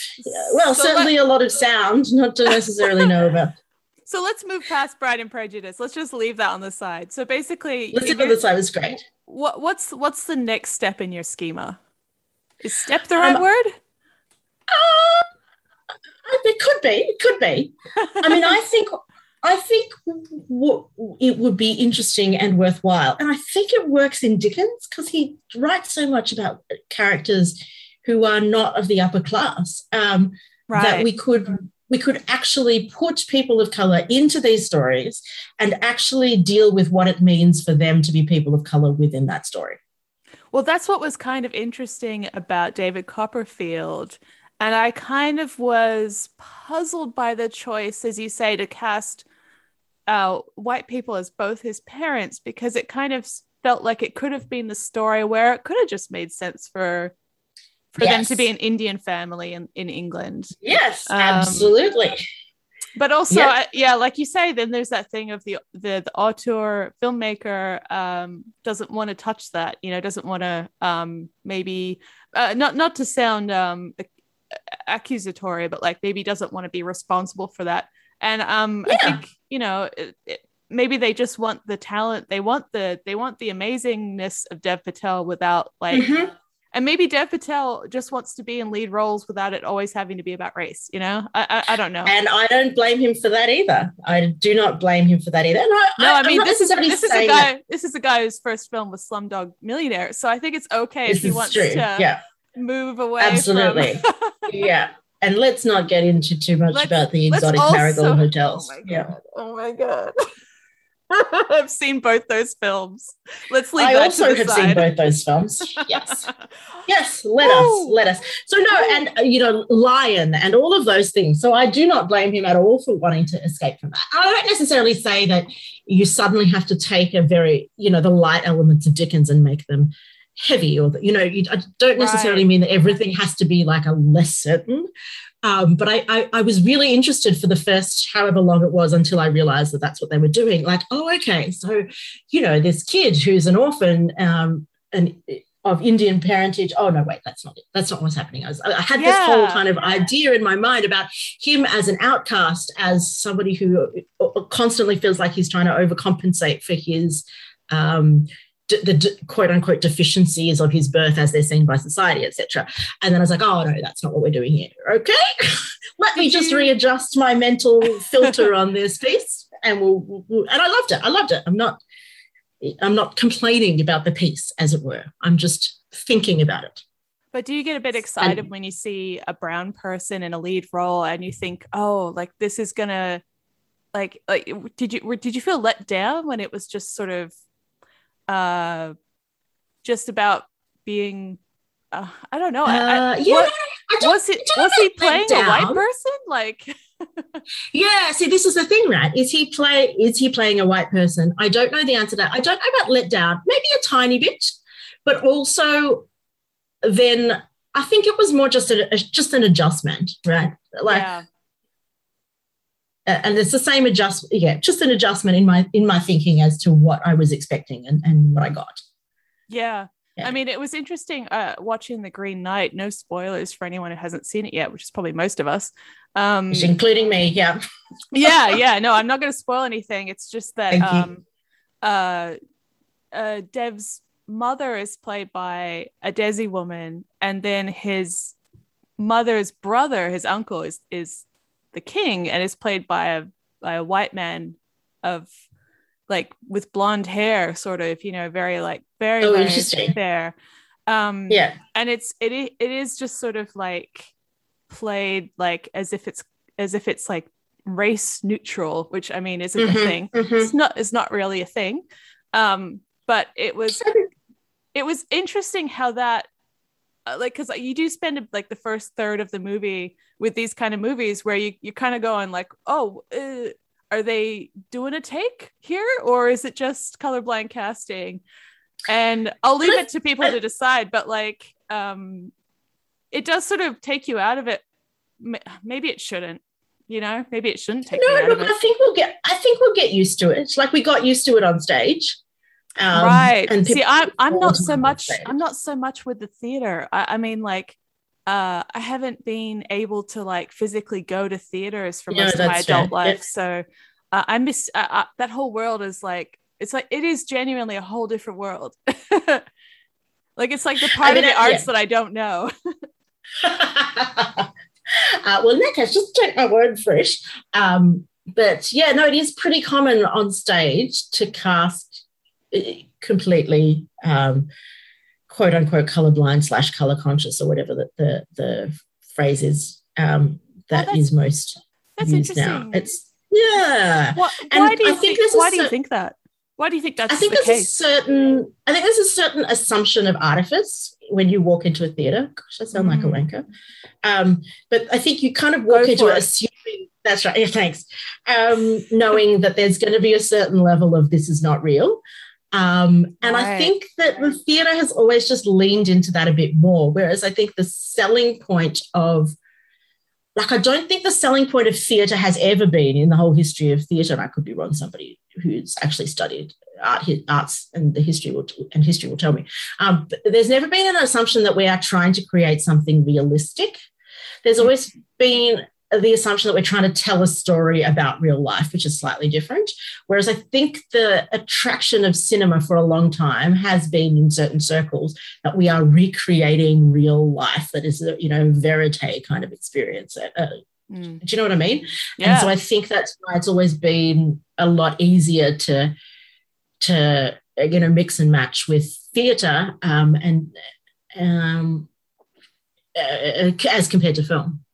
well, So certainly a lot of sound. Not to necessarily know about. So let's move past Pride and Prejudice. Let's just leave that on the side. So basically, Listen in to your- the side was great. what what's what's the next step in your schema? Is step the right Um, word? Uh, it could be. It could be. I mean, I think I think what it would be interesting and worthwhile, and I think it works in Dickens because he writes so much about characters who are not of the upper class um, that we could we could actually put people of color into these stories and actually deal with what it means for them to be people of color within that story. Well, that's what was kind of interesting about David Copperfield. And I kind of was puzzled by the choice, as you say, to cast uh, white people as both his parents, because it kind of felt like it could have been the story where it could have just made sense for for them to be an Indian family in, in England. Yes, Um, absolutely. But also, Yeah. yeah. yeah, like you say, then there's that thing of the the, the auteur filmmaker um, doesn't want to touch that, you know, doesn't want to um, maybe uh, not not to sound um, accusatory, but like maybe doesn't want to be responsible for that. And um, I think you know, it, it, maybe they just want the talent, they want the they want the amazingness of Dev Patel without like. Mhm. And maybe Dev Patel just wants to be in lead roles without it always having to be about race. You know, I I, I don't know. And I don't blame him for that either. I do not blame him for that either. I, No, I mean this is this is a guy this is a guy whose first film was Slumdog Millionaire. So I think it's okay if he wants true. to Yeah, move away. Absolutely. From... yeah. And let's not get into too much Let's- about the exotic also- marigold hotels. Oh yeah. Oh my god! I've seen both those films. Let's leave I that also to the have side. seen both those films. Yes. Yes, let us, let us. So no, and uh, you know, lion and all of those things. So I do not blame him at all for wanting to escape from that. I don't necessarily say that you suddenly have to take a very, you know, the light elements of Dickens and make them heavy, or that you know, you, I don't necessarily Right. mean that everything has to be like a lesson. Um, but I, I, I was really interested for the first however long it was until I realized that that's what they were doing. Like, oh, okay, so you know, this kid who's an orphan, um, and of Indian parentage. Oh no, wait, that's not it. That's not what's happening. I, was, I had this whole kind of idea in my mind about him as an outcast, as somebody who uh, constantly feels like he's trying to overcompensate for his um, the quote unquote deficiencies of his birth as they're seen by society, etc. And then I was like, oh no, that's not what we're doing here. Okay, let me just readjust my mental filter on this piece, and we'll, we'll- we'll- and I loved it. I loved it. I'm not. I'm not complaining about the piece, as it were. I'm just thinking about it. But do you get a bit excited when you see a brown person in a lead role and you think, oh, like this is gonna, like, like did you did you feel let down when it was just sort of, uh, just about being, uh, I don't know, I- I- Uh, yeah, what- was it was he playing a white person? Like, Yeah, see, this is the thing, right? Is he play? Is he playing a white person? I don't know the answer to that. I don't know about let down. Maybe a tiny bit, but also then I think it was more just a, a- just an adjustment, right? Like, yeah, and it's the same adjustment Yeah, just an adjustment in my in my thinking as to what I was expecting and, and what I got. yeah. Yeah. I mean, it was interesting uh, watching The Green Knight. No spoilers for anyone who hasn't seen it yet, which is probably most of us. Um, Which including me. Yeah, yeah yeah no i'm not going to spoil anything it's just that um uh uh dev's mother is played by a desi woman and then his mother's brother his uncle is is the king and is played by a by a white man of like with blonde hair sort of you know very like very Oh, very fair. Um yeah, and it's it it is just sort of like played like as if it's as if it's like race neutral which i mean isn't a Mhm, thing. mhm. it's not it's not really a thing. Um but it was it was interesting how that uh, like because you do spend like the first third of the movie with these kind of movies where you you're kind of going like oh uh, are they doing a take here or is it just colorblind casting and I'll leave it to people to decide. But like, um, it does sort of take you out of it. Maybe it shouldn't. You know, maybe it shouldn't take. No, look, I think we'll get. I think we'll get used to it. Like we got used to it on stage. Um, right. And see, I'm I'm not so much. I'm not so much with the theater. I, I mean, like, uh, I haven't been able to like physically go to theaters for most of my adult life. So uh, I miss uh, uh, that whole world. Is like it's like it is genuinely a whole different world. like it's like the part I mean, of the arts yeah. that I don't know. Uh, well, Nick I just take my word for it. Um, but yeah, no, it is pretty common on stage to cast uh, completely um, quote unquote colorblind slash color conscious or whatever the, the, the phrase is um, that oh, is most that's used now. It's yeah. What, why do you I think, think why do you think that? Why do you think that's I think the there's case? a certain I think there's a certain assumption of artifice when you walk into a theater. Gosh, I sound mm. like a mm. wanker. Um, but I think you kind of walk Go into it assuming that's right. Yeah, thanks. Um, knowing that there's going to be a certain level of this is not real. Um, and right. I think that the theatre has always just leaned into that a bit more. Whereas I think the selling point of like I don't think the selling point of theatre has ever been in the whole history of theatre. And I could be wrong. Somebody who's actually studied art, arts and the history will and history will tell me. Um, there's never been an assumption that we are trying to create something realistic. There's always been the assumption that we're trying to tell a story about real life, which is slightly different. Whereas I think the attraction of cinema for a long time has been in certain circles that we are recreating real life that is a you know verite kind of experience. Uh, mm. Do you know what I mean? Yeah. And so I think that's why it's always been a lot easier to to you know mix and match with theatre um, and um, uh, as compared to film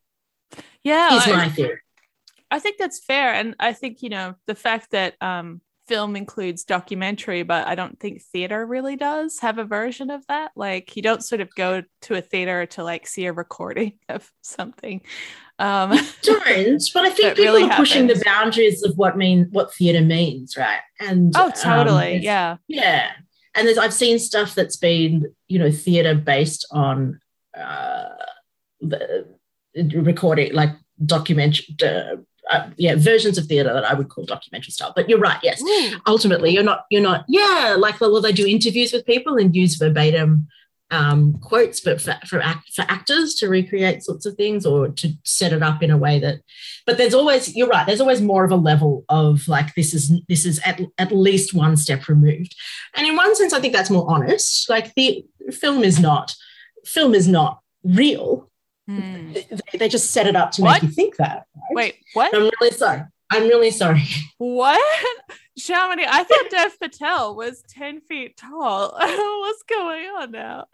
yeah is my I, i think that's fair and i think you know the fact that um film includes documentary but i don't think theater really does have a version of that. Like you don't sort of go to a theater to like see a recording of something um don't but i think people really are pushing the boundaries of what mean what theater means right? And oh totally um, yeah. Yeah and there's i've seen stuff that's been you know theater based on uh the recording like documentary uh, uh, yeah versions of theater that i would call documentary style. But you're right yes. Mm. ultimately you're not you're not yeah like well they do interviews with people and use verbatim um, quotes but for, for, act, for actors to recreate sorts of things or to set it up in a way that but there's always you're right there's always more of a level of like this is this is at, at least one step removed. And in one sense i think that's more honest. Like the film is not film is not real Mm. They, they, just set it up to what? make you think that. Right? Wait, what? I'm really sorry. I'm really sorry. What? Shamini, I thought Dev Patel was 10 feet tall. What's going on now?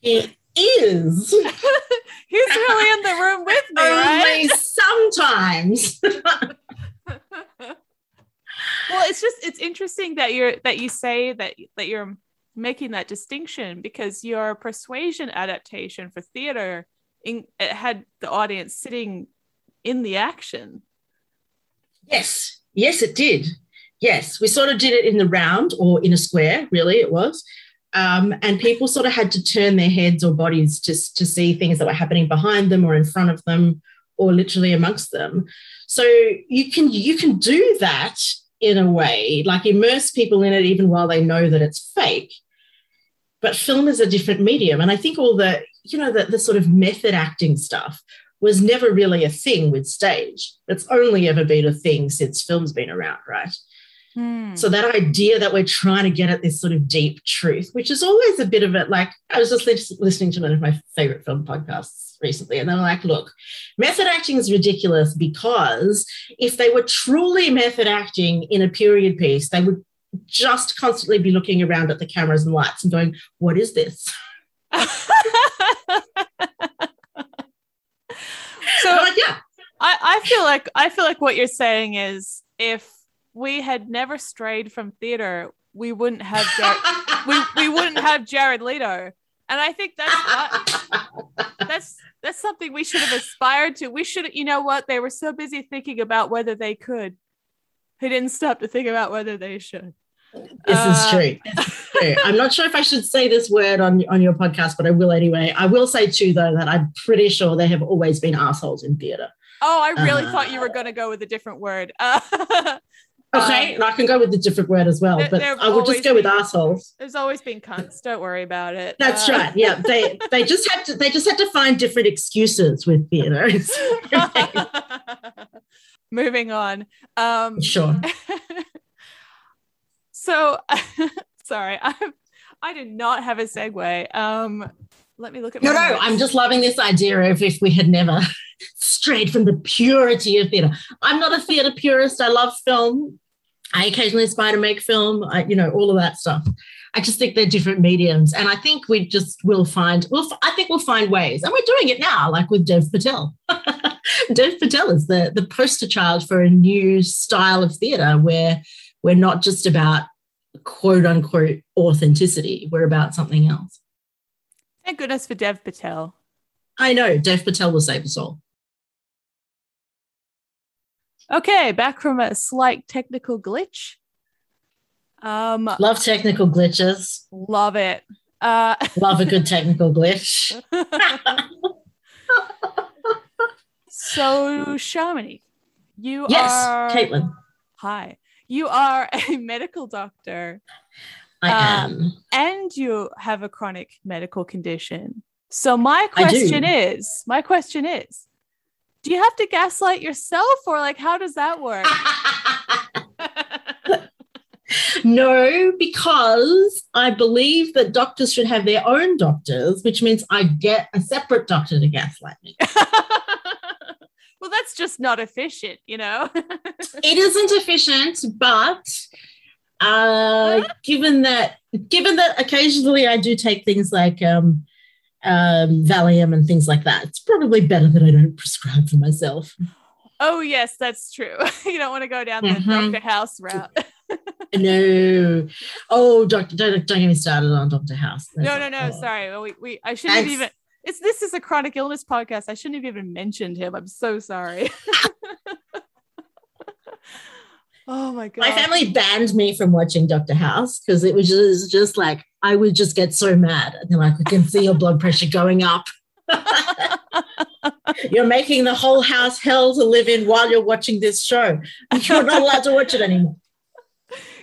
He is. He's really in the room with me, Only right? sometimes. well, it's just it's interesting that you're that you say that that you're making that distinction because your persuasion adaptation for theater in, it had the audience sitting in the action. Yes, yes, it did. Yes, we sort of did it in the round or in a square, really, it was. Um, and people sort of had to turn their heads or bodies just to see things that were happening behind them or in front of them or literally amongst them. So you can you can do that in a way, like immerse people in it even while they know that it's fake. But film is a different medium. And I think all the, you know, the, the sort of method acting stuff was never really a thing with stage. It's only ever been a thing since film's been around, right? Hmm. So that idea that we're trying to get at this sort of deep truth, which is always a bit of it. Like I was just listening to one of my favorite film podcasts recently, and they're like, "Look, method acting is ridiculous because if they were truly method acting in a period piece, they would just constantly be looking around at the cameras and lights and going, "What is this?" so like, yeah, I, I feel like I feel like what you're saying is if we had never strayed from theater, we wouldn't have Jared, we, we wouldn't have Jared Leto. And I think that's what, that's that's something we should have aspired to. We should, you know what? They were so busy thinking about whether they could, they didn't stop to think about whether they should. This uh, is true. I'm not sure if I should say this word on, on your podcast, but I will anyway. I will say too, though, that I'm pretty sure there have always been assholes in theatre. Oh, I really uh, thought you were going to go with a different word. Uh, okay, um, I can go with a different word as well, but I will just go been, with assholes. There's always been cunts. Don't worry about it. That's uh, right. Yeah, they they just had to they just had to find different excuses with theatre. Moving on. Um, sure. So, sorry, I I did not have a segue. Um, let me look at. No, no, notes. I'm just loving this idea of if we had never strayed from the purity of theatre. I'm not a theatre purist. I love film. I occasionally aspire to make film. I, you know, all of that stuff. I just think they're different mediums, and I think we just will find. We'll, I think we'll find ways, and we're doing it now, like with Dev Patel. Dev Patel is the the poster child for a new style of theatre where we're not just about quote unquote authenticity. We're about something else. Thank goodness for Dev Patel. I know Dev Patel will save us all. Okay, back from a slight technical glitch. Um, love technical glitches. Love it. Uh, love a good technical glitch. so, Shamini, you yes, are. Caitlin. Hi. You are a medical doctor. I um, am. And you have a chronic medical condition. So, my question is my question is do you have to gaslight yourself or like how does that work? no, because I believe that doctors should have their own doctors, which means I get a separate doctor to gaslight me. well, that's just not efficient, you know? it isn't efficient, but uh, given that given that occasionally I do take things like um, um, Valium and things like that, it's probably better that I don't prescribe for myself. Oh yes, that's true. you don't want to go down the mm-hmm. Doctor House route. no. Oh, doctor, don't, don't get me started on Doctor House. no, no, no. Sorry. We, we I shouldn't have even. It's this is a chronic illness podcast. I shouldn't have even mentioned him. I'm so sorry. oh my god. My family banned me from watching Doctor House because it was just, just like I would just get so mad. And they're like, we can see your blood pressure going up. you're making the whole house hell to live in while you're watching this show. You're not allowed to watch it anymore.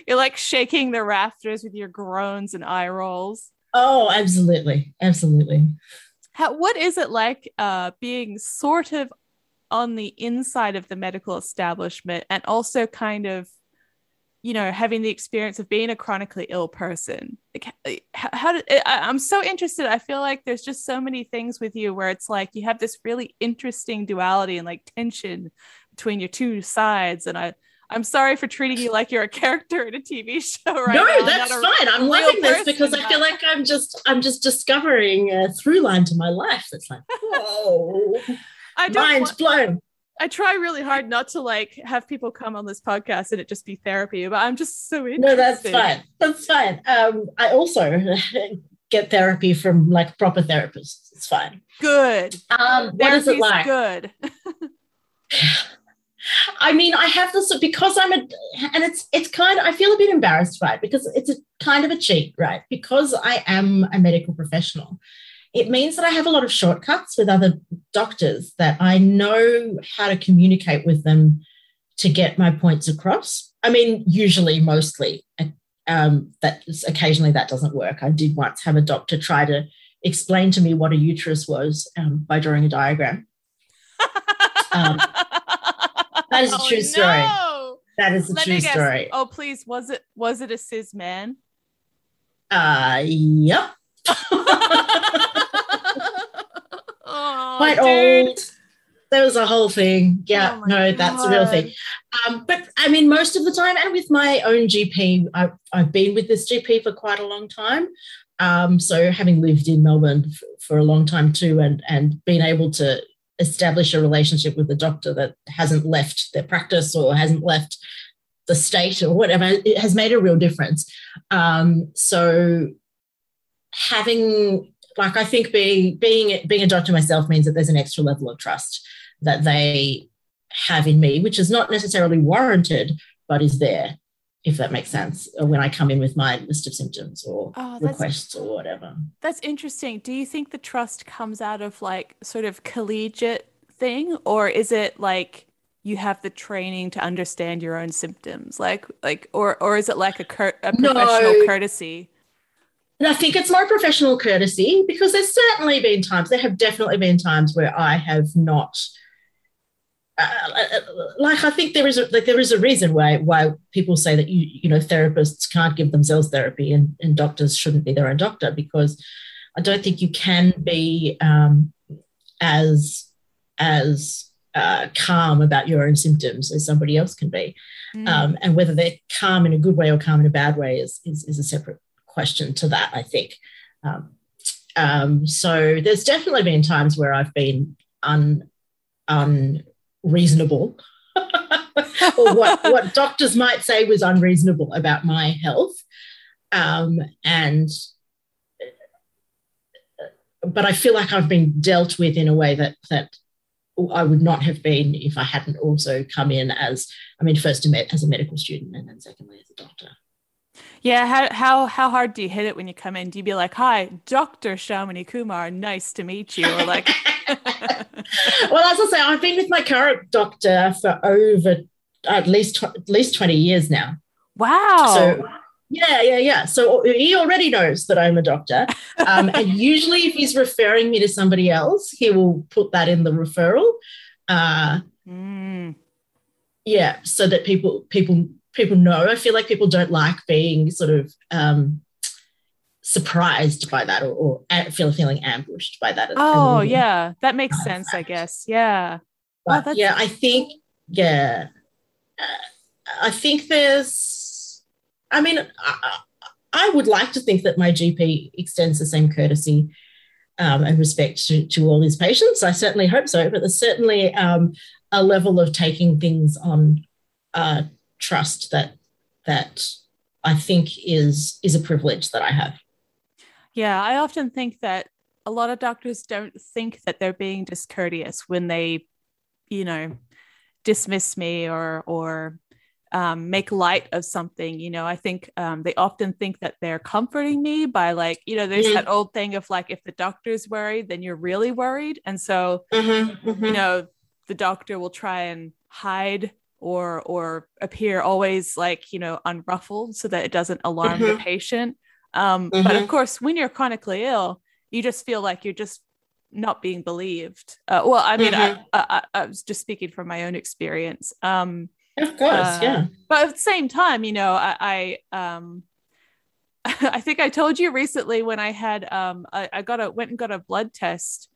You're like shaking the rafters with your groans and eye rolls. Oh, absolutely. Absolutely. How, what is it like uh, being sort of on the inside of the medical establishment and also kind of you know having the experience of being a chronically ill person? Like how, how did I, i'm so interested. I feel like there's just so many things with you where it's like you have this really interesting duality and like tension between your two sides. And i i'm sorry for treating you like you're a character in a tv show right no now, that's fine i'm loving this because i feel like i'm just i'm just discovering a through line to my life that's like whoa I mind want, blown I try really hard not to like have people come on this podcast and it just be therapy, but I'm just so interested. No, that's fine. That's fine. Um, I also get therapy from like proper therapists. It's fine. Good. Um, what is it like? Good. I mean, I have this because I'm a, and it's it's kind of I feel a bit embarrassed right? because it's a kind of a cheat, right? Because I am a medical professional it means that I have a lot of shortcuts with other doctors that I know how to communicate with them to get my points across. I mean, usually, mostly, um, that occasionally that doesn't work. I did once have a doctor try to explain to me what a uterus was um, by drawing a diagram. Um, that is a oh, true story. No. That is a Let true story. Oh, please, was it was it a cis man? Uh, yep. oh, Quite dude. old. There was a whole thing. Yeah, oh no, God. that's a real thing. Um, but I mean, most of the time, and with my own GP, I've, I've been with this GP for quite a long time. Um, so having lived in Melbourne f- for a long time too, and and being able to establish a relationship with a doctor that hasn't left their practice or hasn't left the state or whatever, it has made a real difference. Um, so having like I think being being being a doctor myself means that there's an extra level of trust that they have in me, which is not necessarily warranted, but is there. If that makes sense, uh, when I come in with my list of symptoms or Oh, requests or whatever. that's interesting. Do you think the trust comes out of like sort of collegiate thing, or is it like you have the training to understand your own symptoms, like like, or or is it like a cur- a No. professional courtesy? And I think it's more professional courtesy because there's certainly been times, there have definitely been times where I have not. Uh, like I think there is a, like there is a reason why why people say that you you know therapists can't give themselves therapy and, and doctors shouldn't be their own doctor because I don't think you can be um, as as uh, calm about your own symptoms as somebody else can be Mm. um, and whether they're calm in a good way or calm in a bad way is, is, is a separate question to that, I think. Um, um, so there's definitely been times where I've been un, unreasonable, or what, what doctors might say was unreasonable about my health. Um, and but I feel like I've been dealt with in a way that that I would not have been if I hadn't also come in as I mean, first as a medical student and then secondly as a doctor. Yeah, how how how hard do you hit it when you come in? Do you be like, "Hi, Doctor Shamini Kumar, nice to meet you," or like? well, as I say, I've been with my current doctor for over at least at least twenty years now. wow. So yeah, yeah, yeah. So he already knows that I'm a doctor, um, and usually, if he's referring me to somebody else, he will put that in the referral. Uh, Mm. yeah so that people people people know i feel like people don't like being sort of um surprised by that or, or feel feeling ambushed by that Oh yeah, that makes Oh, sense. I guess. Yeah. but that's- yeah i think yeah uh, i think there's i mean I, I would like to think that my gp extends the same courtesy um, and respect to, to all his patients i certainly hope so but there's certainly um, a level of taking things on uh, trust that that i think is is a privilege that i have Yeah, I often think that a lot of doctors don't think that they're being discourteous when they, you know, dismiss me or or um, make light of something. You know, I think um, they often think that they're comforting me by like, you know, there's that old thing of like, if the doctor's worried, then you're really worried, and so Mm-hmm. you know the doctor will try and hide or or appear always like you know unruffled so that it doesn't alarm the Mhm. patient. Um but of Mhm. course when you're chronically ill you just feel like you're just not being believed. Uh, well i mean I, I, I- I was just speaking from my own experience. Um of course Uh, yeah. but at the same time you know i, I um i think i told you recently when i had um i, I got a went and got a blood test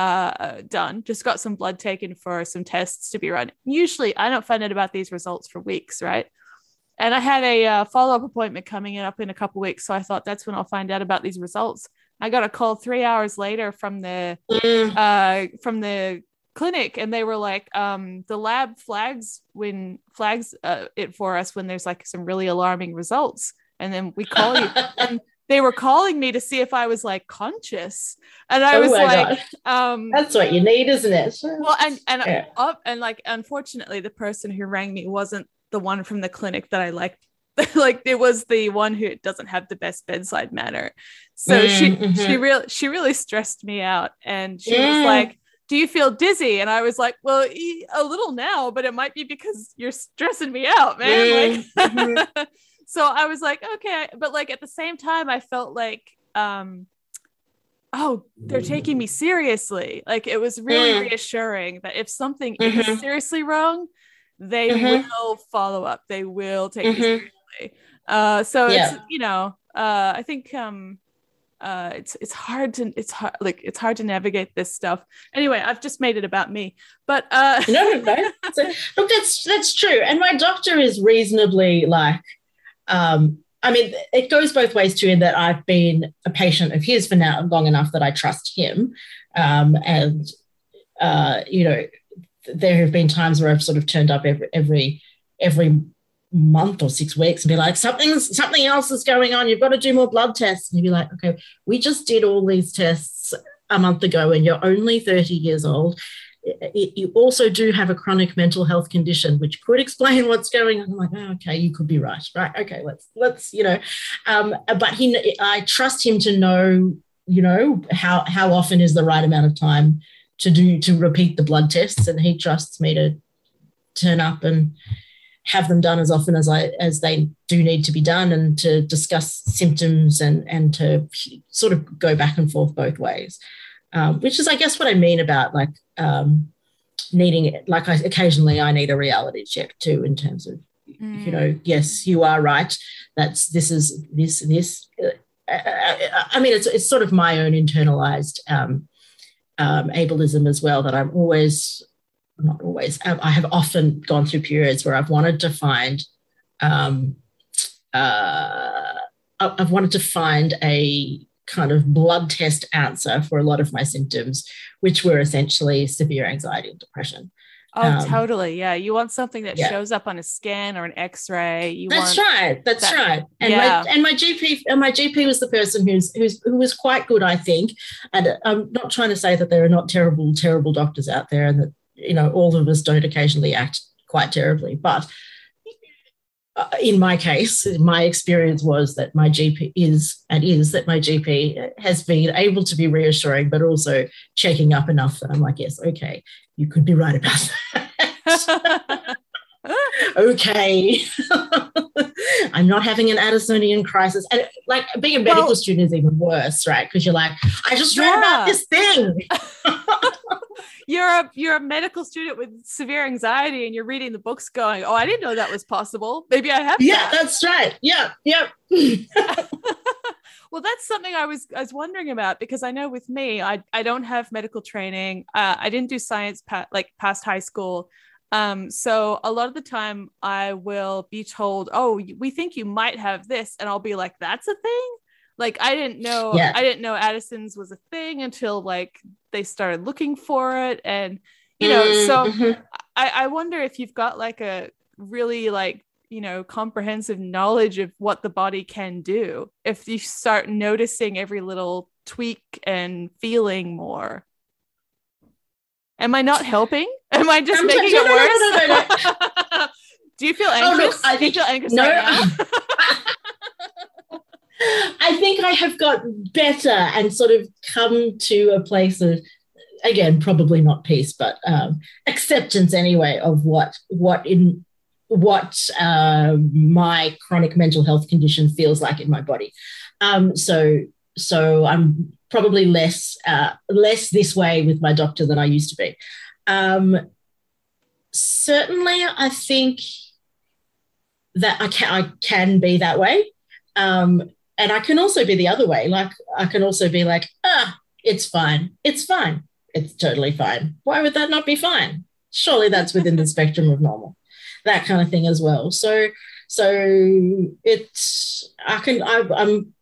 uh done. Just got some blood taken for some tests to be run. Usually i don't find out about these results for weeks right? And i had a uh, follow-up appointment coming in up in a couple weeks so i thought that's when i'll find out about these results. I got a call three hours later from the Mm. uh, from the clinic and they were like um, the lab flags when flags uh, it for us when there's like some really alarming results and then we call you. And they were calling me to see if i was like conscious. And i oh was like um that's what you need isn't it? Well and and Yeah. uh, and like unfortunately the person who rang me wasn't the one from the clinic that i liked. Like it was the one who doesn't have the best bedside manner. So she Mm, she mhm. really she really stressed me out. And she was Mm. like do you feel dizzy? And i was like well a little now but it might be because you're stressing me out man. Mm, like so i was like okay but like at the same time i felt like um oh they're taking me seriously like it was really Mm. reassuring that if something Mhm. is seriously wrong they Mhm. will follow up they will take me Mhm. seriously uh so it's you know uh i think um uh it's it's hard to it's hard like it's hard to navigate this stuff anyway i've just made it about me but uh no, no, no. So, look, that's that's true. And my doctor is reasonably like, um, I mean, it goes both ways too, in that I've been a patient of his for now long enough that I trust him. Um, and uh, you know, there have been times where I've sort of turned up every every every month or six weeks and be like, something's something else is going on. You've got to do more blood tests. And you'd be like, okay, we just did all these tests a month ago and you're only 30 years old you also do have a chronic mental health condition, which could explain what's going on. I'm like, oh, okay, you could be right, right? Okay, let's let's you know. Um, but he, I trust him to know, you know, how how often is the right amount of time to do to repeat the blood tests, and he trusts me to turn up and have them done as often as I as they do need to be done, and to discuss symptoms and and to sort of go back and forth both ways um, which is, I guess, what I mean about like um, needing it. Like, I occasionally I need a reality check too, in terms of, mm. you know, yes, you are right. That's this is this this. Uh, I mean, it's it's sort of my own internalized um, um, ableism as well that I'm always not always. I have often gone through periods where I've wanted to find. Um, uh, I've wanted to find a kind of blood test answer for a lot of my symptoms, which were essentially severe anxiety and depression. Oh, um, totally. Yeah. You want something that yeah. shows up on a scan or an x-ray. You That's right. That's that, right. And yeah. my and my GP and my GP was the person who's who's who was quite good, I think. And I'm not trying to say that there are not terrible, terrible doctors out there and that, you know, all of us don't occasionally act quite terribly. But in my case, my experience was that my GP is and is that my GP has been able to be reassuring, but also checking up enough that I'm like, yes, okay, you could be right about that. okay. I'm not having an Addisonian crisis. And like being a medical well, student is even worse, right? Because you're like, I just read about this thing you're a you're a medical student with severe anxiety and you're reading the books going oh i didn't know that was possible maybe i have yeah that. that's right yeah yeah well that's something i was i was wondering about because i know with me i i don't have medical training uh, i didn't do science pa- like past high school um, so a lot of the time I will be told, oh, we think you might have this. And I'll be like, that's a thing like i didn't know yeah. i didn't know addison's was a thing until like they started looking for it and you know mm-hmm. so I, I wonder if you've got like a really like you know comprehensive knowledge of what the body can do if you start noticing every little tweak and feeling more am i not helping? Am i just I'm making it worse? no, no, no, do you feel anxious? oh, look, I think, do you feel anxious right now? I think I have got better and sort of come to a place of, again, probably not peace, but um, acceptance anyway of what what in what uh, my chronic mental health condition feels like in my body. Um, so so I'm probably less uh, less this way with my doctor than I used to be. Um, certainly, I think that I can I can be that way. Um, and I can also be the other way. Like I can also be like, ah, it's fine. It's fine. It's totally fine. Why would that not be fine? Surely that's within the spectrum of normal. That kind of thing as well. So so it's I can I, I'm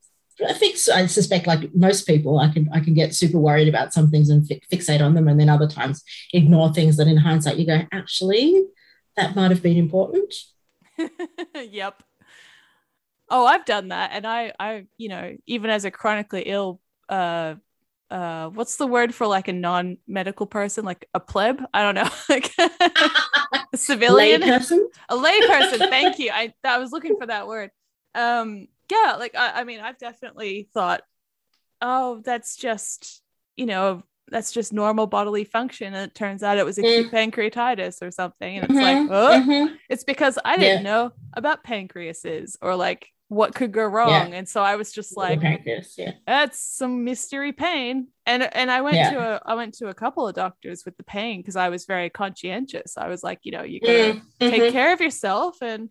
I think I suspect like most people I can I can get super worried about some things and fi- fixate on them and then other times ignore things that in hindsight you go actually that might have been important. yep. Oh i've done that and i i you know even as a chronically ill uh uh what's the word for like a non-medical person? Like a pleb? I don't know. Like a civilian? Lay person? A lay person thank you. I i was looking for that word. Um yeah like I, I mean i've definitely thought oh that's just you know that's just normal bodily function and it turns out it was acute mm. pancreatitis or something and it's mm-hmm, like oh mm-hmm. it's because i didn't yeah. know about pancreases or like what could go wrong yeah. and so i was just like yeah. that's some mystery pain and and i went to a i went to a couple of doctors with the pain because i was very conscientious i was like you know you gotta mm-hmm. take care of yourself and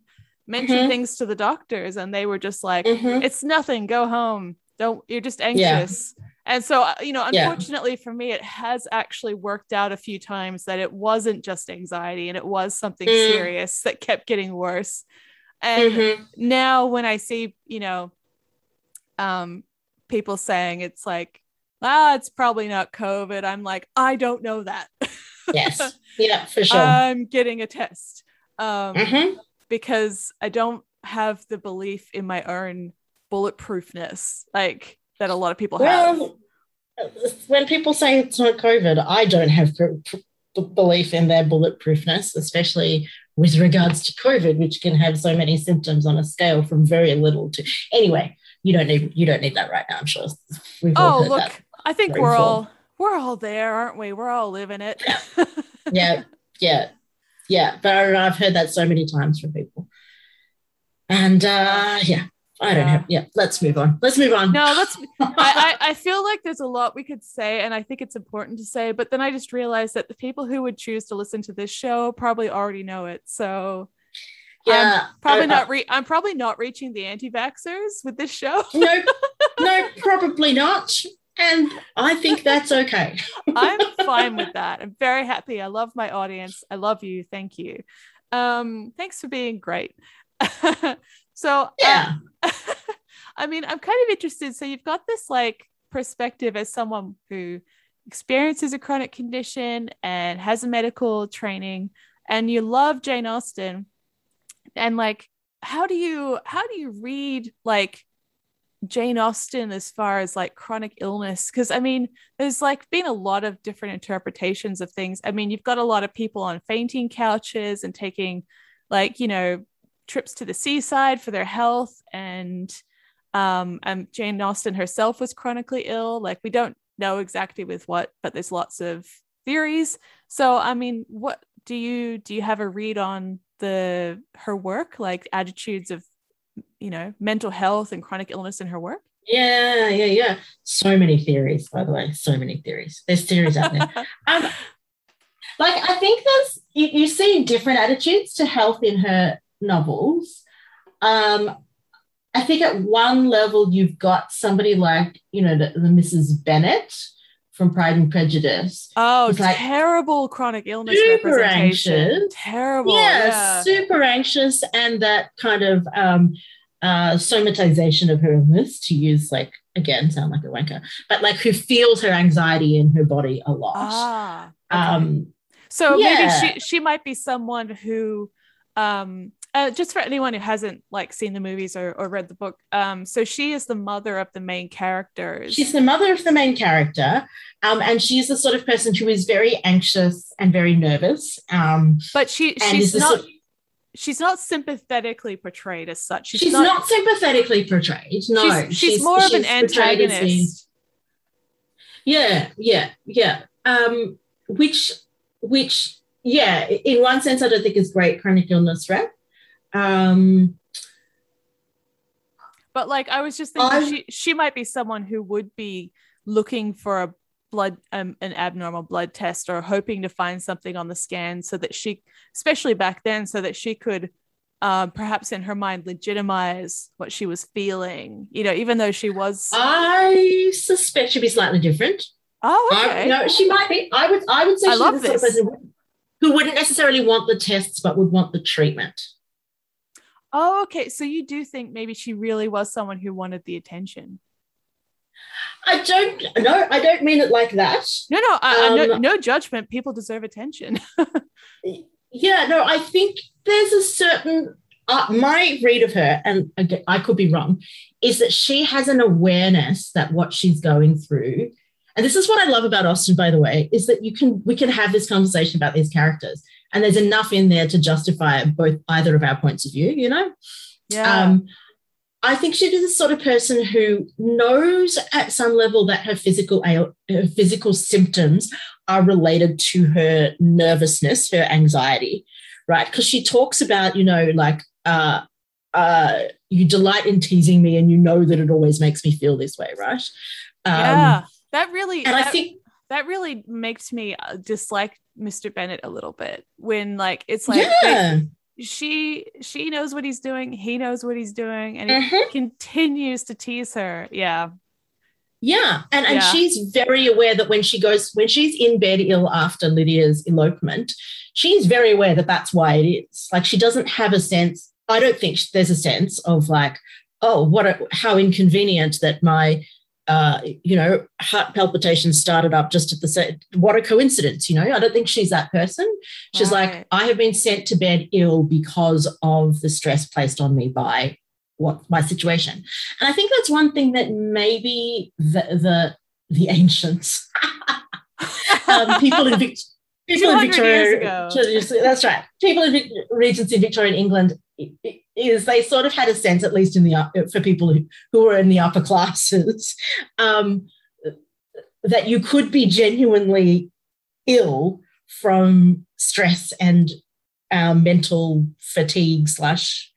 mention mm-hmm. things to the doctors and they were just like mm-hmm. it's nothing go home don't you're just anxious and so uh, you know unfortunately for me it has actually worked out a few times that it wasn't just anxiety and it was something mm. serious that kept getting worse and mm-hmm. now when I see, you know, um, people saying it's like, ah, it's probably not COVID, I'm like, I don't know that. yes. Yeah, for sure. I'm getting a test. Um, mm-hmm. Because I don't have the belief in my own bulletproofness, like that a lot of people well, have. When people say it's not COVID, I don't have b- belief in their bulletproofness, especially with regards to COVID, which can have so many symptoms on a scale from very little to anyway. You don't need you don't need that right now. I'm sure. We've oh look, I think we're all we're all there, aren't we? We're all living it. Yeah, yeah, yeah, yeah. But I I've heard that so many times from people, and uh, yeah, I don't yeah. know. Yeah, let's move on. Let's move on. No, let's. I, I, I feel like there's a lot we could say, and I think it's important to say. But then I just realized that the people who would choose to listen to this show probably already know it. So yeah, I'm probably I, not. Re- I'm probably not reaching the anti-vaxxers with this show. no, no, probably not. And I think that's okay. I'm fine with that. I'm very happy. I love my audience. I love you. Thank you. Um, thanks for being great. So uh, yeah, uh, I mean, I'm kind of interested. So you've got this like perspective as someone who experiences a chronic condition and has a medical training, and you love Jane Austen, and like, how do you how do you read like Jane Austen as far as like chronic illness? Because I mean, there's like been a lot of different interpretations of things. I mean, you've got a lot of people on fainting couches and taking like you know trips to the seaside for their health and um, and Jane Austen herself was chronically ill. Like we don't know exactly with what, but there's lots of theories. So I mean, what do you do? You have a read on the her work, like attitudes of you know mental health and chronic illness in her work? Yeah, yeah, yeah. So many theories, by the way. So many theories. There's theories out there. um, like I think there's you, you see different attitudes to health in her novels, um, I think at one level you've got somebody like you know the, the Mrs. Bennet from Pride and Prejudice. Oh, like terrible chronic illness super anxious, terrible. Yeah, yeah, super anxious, and that kind of um, uh, somatization of her illness, to use like again, sound like a wanker, but like who feels her anxiety in her body a lot. Ah, okay. um, so yeah. maybe she she might be someone who um uh, just for anyone who hasn't like seen the movies or, or read the book um so she is the mother of the main characters she's the mother of the main character um and she's the sort of person who is very anxious and very nervous um but she she's not sort she's not sympathetically portrayed as such. She's, she's not, not, sympathetically portrayed no. She's, she's, she's more of an antagonist. Yeah yeah yeah. Um which which yeah in one sense i don't think is great chronic illness rep um, but like I was just thinking, she she might be someone who would be looking for a blood um, an abnormal blood test or hoping to find something on the scan so that she, especially back then, so that she could. Um, perhaps in her mind legitimize what she was feeling you know even though she was i suspect she'd be slightly different oh okay. I, no she might be i would i would say I she's the sort of person who wouldn't necessarily want the tests but would want the treatment Oh, okay. So you do think maybe she really was someone who wanted the attention? I don't no, I don't mean it like that. No, no, I, um, no, no judgment. People deserve attention. yeah, no, I think there's a certain uh, my read of her, and I could be wrong, is that she has an awareness that what she's going through, and this is what I love about Austen, by the way, is that you can we can have this conversation about these characters and there's enough in there to justify both either of our points of view you know yeah um, I think she's the sort of person who knows at some level that her physical her physical symptoms are related to her nervousness, her anxiety, right? Because she talks about, you know, like uh, uh, you delight in teasing me, and you know that it always makes me feel this way, right? Um, yeah, that really. And that, I think that really makes me uh, dislike Mr. Bennet a little bit when like it's like yeah. they, she she knows what he's doing, he knows what he's doing, and mm-hmm. he continues to tease her. Yeah. Yeah. And and yeah. she's very aware that when she goes when she's in bed ill after Lydia's elopement, she's very aware that that's why it is. Like she doesn't have a sense I don't think there's a sense of like, oh, what a, how inconvenient that my uh, you know, heart palpitations started up just at the same. What a coincidence, you know. I don't think she's that person. She's right. like, I have been sent to bed ill because of the stress placed on me by what my situation. And I think that's one thing that maybe the the the ancients, um, people in people in 200 years Victoria, that's right. People in Vic- Regency Victorian England is they sort of had a sense, at least in the for people who, who were in the upper classes, um, that you could be genuinely ill from stress and uh, mental fatigue slash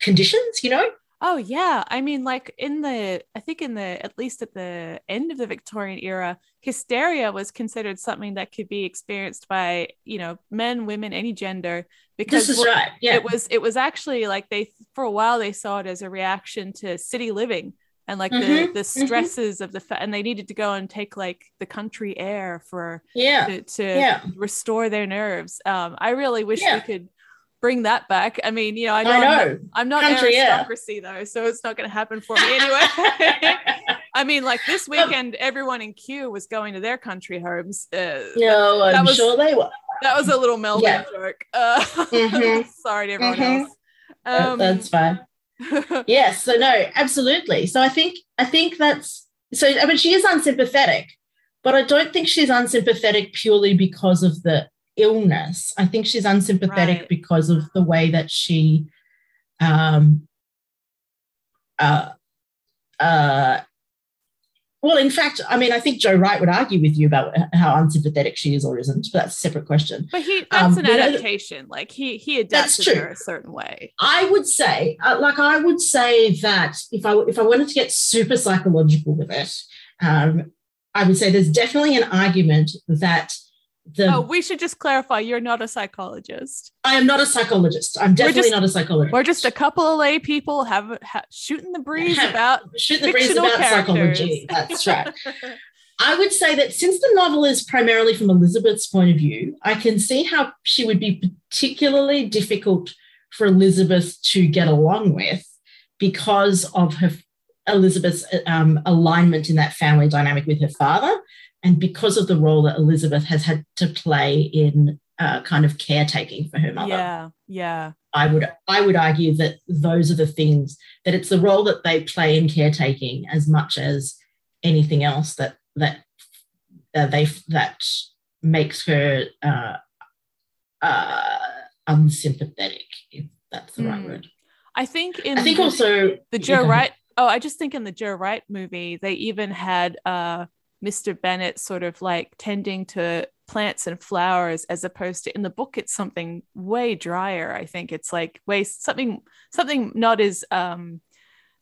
conditions. You know, Oh yeah, I mean, like in the, I think in the, at least at the end of the Victorian era, hysteria was considered something that could be experienced by, you know, men, women, any gender, because this is right. Yeah, it was, it was actually like they, for a while, they saw it as a reaction to city living and like the Mhm, the stresses of the, fa- and they needed to go and take like the country air for yeah, to, to yeah. restore their nerves. Um, I really wish Yeah. we could bring that back. I mean, you know, I I know, I'm not- know. I'm not Country air. aristocracy though, so it's not going to happen for me anyway. I mean, like this weekend, everyone in Kew was going to their country homes. Uh, no, I'm That was- sure they were. That was a little Melbourne Yeah. joke. Uh, Mhm. sorry to everyone Mhm. else. That- Um, that's fine. yes so no absolutely so i think i think that's so i mean she is unsympathetic but i don't think she's unsympathetic purely because of the illness i think she's unsympathetic Right. because of the way that she um uh uh well in fact i mean i think joe wright would argue with you about how unsympathetic she is or isn't but that's a separate question but he Um, that's an you know, adaptation. Like he he adapts adapted her a certain way. I would say, uh, like, I would say that if I if I wanted to get super psychological with it, um, I would say there's definitely an argument that the Oh, we should just clarify: you're not a psychologist. I am not a psychologist. I'm definitely just- not a psychologist. We're just a couple of lay people have, ha shooting the breeze Have- about shooting the breeze about characters. psychology. That's right. I would say that since the novel is primarily from Elizabeth's point of view, I can see how she would be particularly difficult for Elizabeth to get along with because of her Elizabeth's um, alignment in that family dynamic with her father, and because of the role that Elizabeth has had to play in uh, kind of caretaking for her mother. yeah, yeah. I would I would argue that those are the things that it's the role that they play in caretaking as much as anything else that that uh, they that makes her uh, uh, unsympathetic, if that's the right Hmm. word. I think in I think the, also the Joe ahead. Wright. Oh, I just think in the Joe Wright movie, they even had uh, Mr. Bennet sort of like tending to plants and flowers, as opposed to in the book, it's something way drier. I think it's like way something something not as um,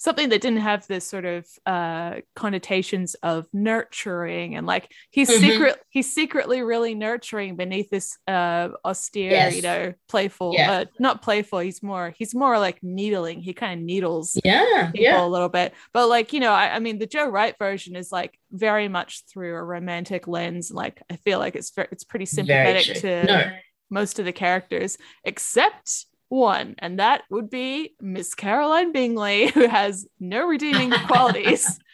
something that didn't have this sort of uh, connotations of nurturing and like he's Mhm. secret he's secretly really nurturing beneath this uh, austere, you know, playful. Yeah. Uh, not playful. He's more he's more like needling. He kind of needles yeah people yeah a little bit. But like, you know, I, I mean, the Joe Wright version is like very much through a romantic lens. Like, I feel like it's it's pretty sympathetic to no most of the characters, except one, and that would be Miss Caroline Bingley, who has no redeeming qualities.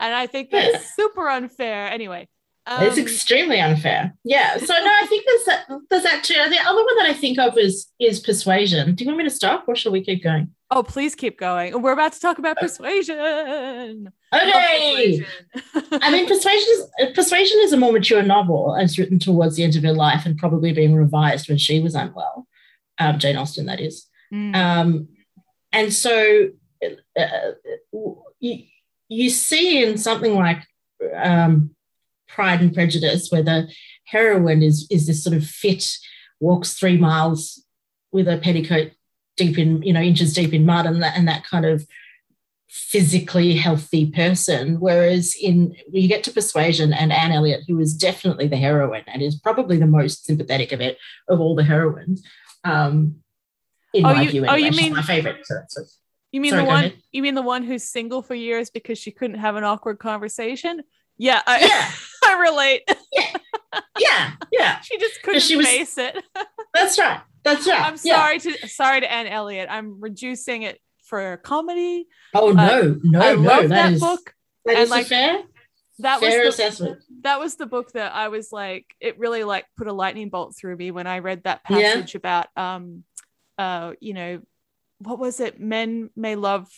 And I think that's super unfair. Anyway, um, it's extremely unfair. Yeah. So no, I think there's that there's that too. The other one that I think of is is persuasion. Do you want me to stop or shall we keep going? oh, please keep going. We're about to talk about persuasion. Okay. Persuasion. I mean, Persuasion is, Persuasion is a more mature novel It's written towards the end of her life and probably being revised when she was unwell. Um, Jane Austen, that is. Mm. Um, and so uh, you, you see in something like um, Pride and Prejudice, where the heroine is, is this sort of fit, walks three miles with a petticoat deep in, you know, inches deep in mud and that, and that kind of physically healthy person. Whereas in you get to Persuasion and Anne Elliot, who is definitely the heroine and is probably the most sympathetic of it of all the heroines. Um, in Oh, my you- oh, you mean- my favorite. So, so- You mean Sorry, the one? ahead. You mean the one who's single for years because she couldn't have an awkward conversation? Yeah, I, Yeah. I relate. yeah, yeah, she just couldn't she was- face it. that's right. That's right. I'm Yeah. sorry to sorry to Anne Elliot. I'm reducing it for comedy. Oh no, no, I no. love that, that is book. that and, is like, fair, That fair was the, assessment. that was the book that I was like, it really like put a lightning bolt through me when I read that Yeah. passage about um uh you know what was it? Men may love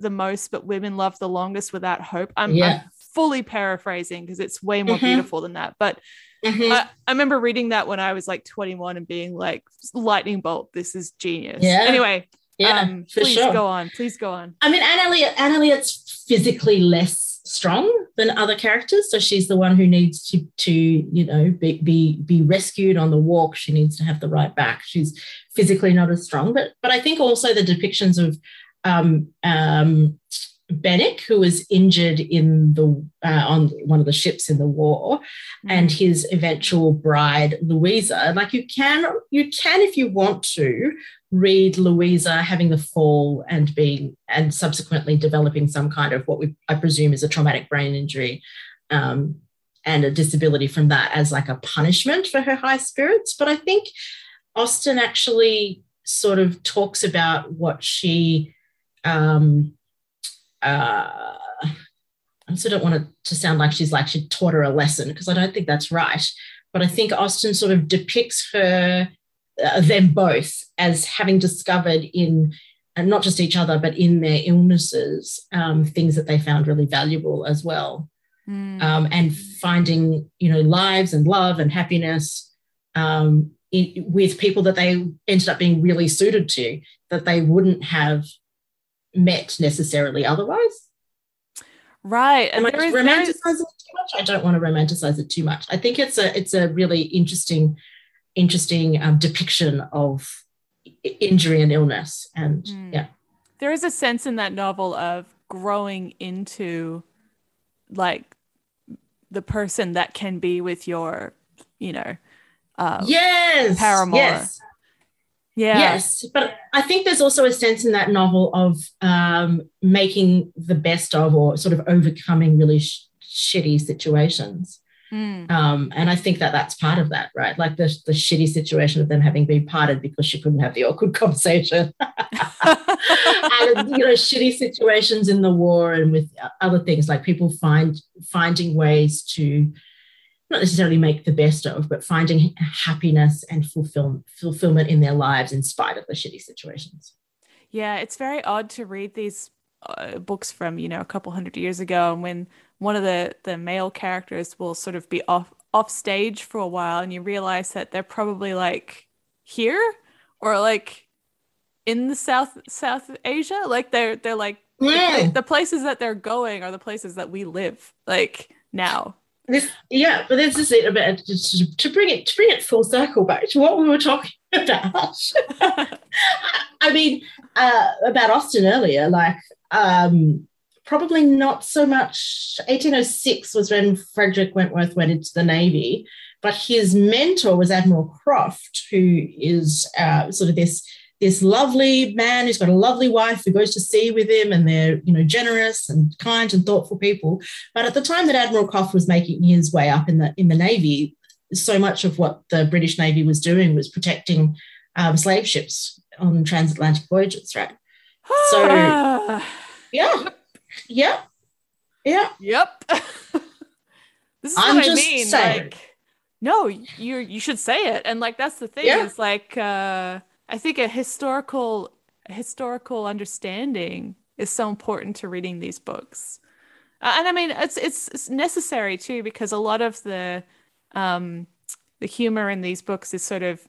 the most, but women love the longest without hope. I'm, Yeah. I'm fully paraphrasing because it's way more Mhm. beautiful than that. But Mhm. I, I remember reading that when I was like 21 and being like, lightning bolt, this is genius. Yeah. Anyway, yeah, um, please sure. go on. Please go on. I mean, Anne Elliot, Anne Elliot's physically less strong than other characters, so she's the one who needs to, to you know, be, be be rescued on the walk. She needs to have the right back. She's physically not as strong, but but I think also the depictions of um, um, Benwick, who was injured in the uh, on one of the ships in the war, and his eventual bride Louisa. Like you can, you can if you want to read Louisa having the fall and being and subsequently developing some kind of what we I presume is a traumatic brain injury. Um, and a disability from that as like a punishment for her high spirits. But I think Austen actually sort of talks about what she um, uh, I also don't want it to sound like she's like she taught her a lesson because I don't think that's right. But I think Austen sort of depicts her, uh, them both as having discovered in, and not just each other, but in their illnesses, um, things that they found really valuable as well, Mm. um, and finding you know lives and love and happiness um, in, with people that they ended up being really suited to that they wouldn't have met necessarily otherwise. right. Am I There is- there is- romanticizing it too much? I don't want to romanticize it too much. I think it's a it's a really interesting interesting um, depiction of injury and illness. And Mm. yeah, there is a sense in that novel of growing into like the person that can be with your, you know, uh, yes, paramour. yes, yeah, yes. But I think there's also a sense in that novel of um, making the best of or sort of overcoming really sh- shitty situations. Mm. Um, and I think that that's part of that, right? Like the, the shitty situation of them having been parted because she couldn't have the awkward conversation. and you know, shitty situations in the war and with other things like people find finding ways to not necessarily make the best of, but finding happiness and fulfill, fulfillment in their lives in spite of the shitty situations. Yeah, it's very odd to read these uh, books from, you know, a couple hundred years ago and when one of the the male characters will sort of be off off stage for a while and you realize that they're probably like here or like in the South South Asia, like they're they're like the, Yeah. the places that they're going are the places that we live like now. This, yeah, but this is it about to, to bring it to bring it full circle back to what we were talking about. I mean, uh, about Austen earlier, like um, probably not so much. 1806 was when Frederick Wentworth went into the Navy, but his mentor was Admiral Croft, who is uh, sort of this this lovely man who's got a lovely wife who goes to sea with him, and they're you know generous and kind and thoughtful people. But at the time that Admiral Croft was making his way up in the in the Navy, so much of what the British Navy was doing was protecting um, slave ships on transatlantic voyages, right? So- Yeah, yeah, yeah. Yep. this is I'm what I mean. saying. Like, no, you you should say it, and like that's the thing. Yeah. Is like uh, I think a historical a historical understanding is so important to reading these books, uh, and I mean it's, it's it's necessary too because a lot of the um, the humor in these books is sort of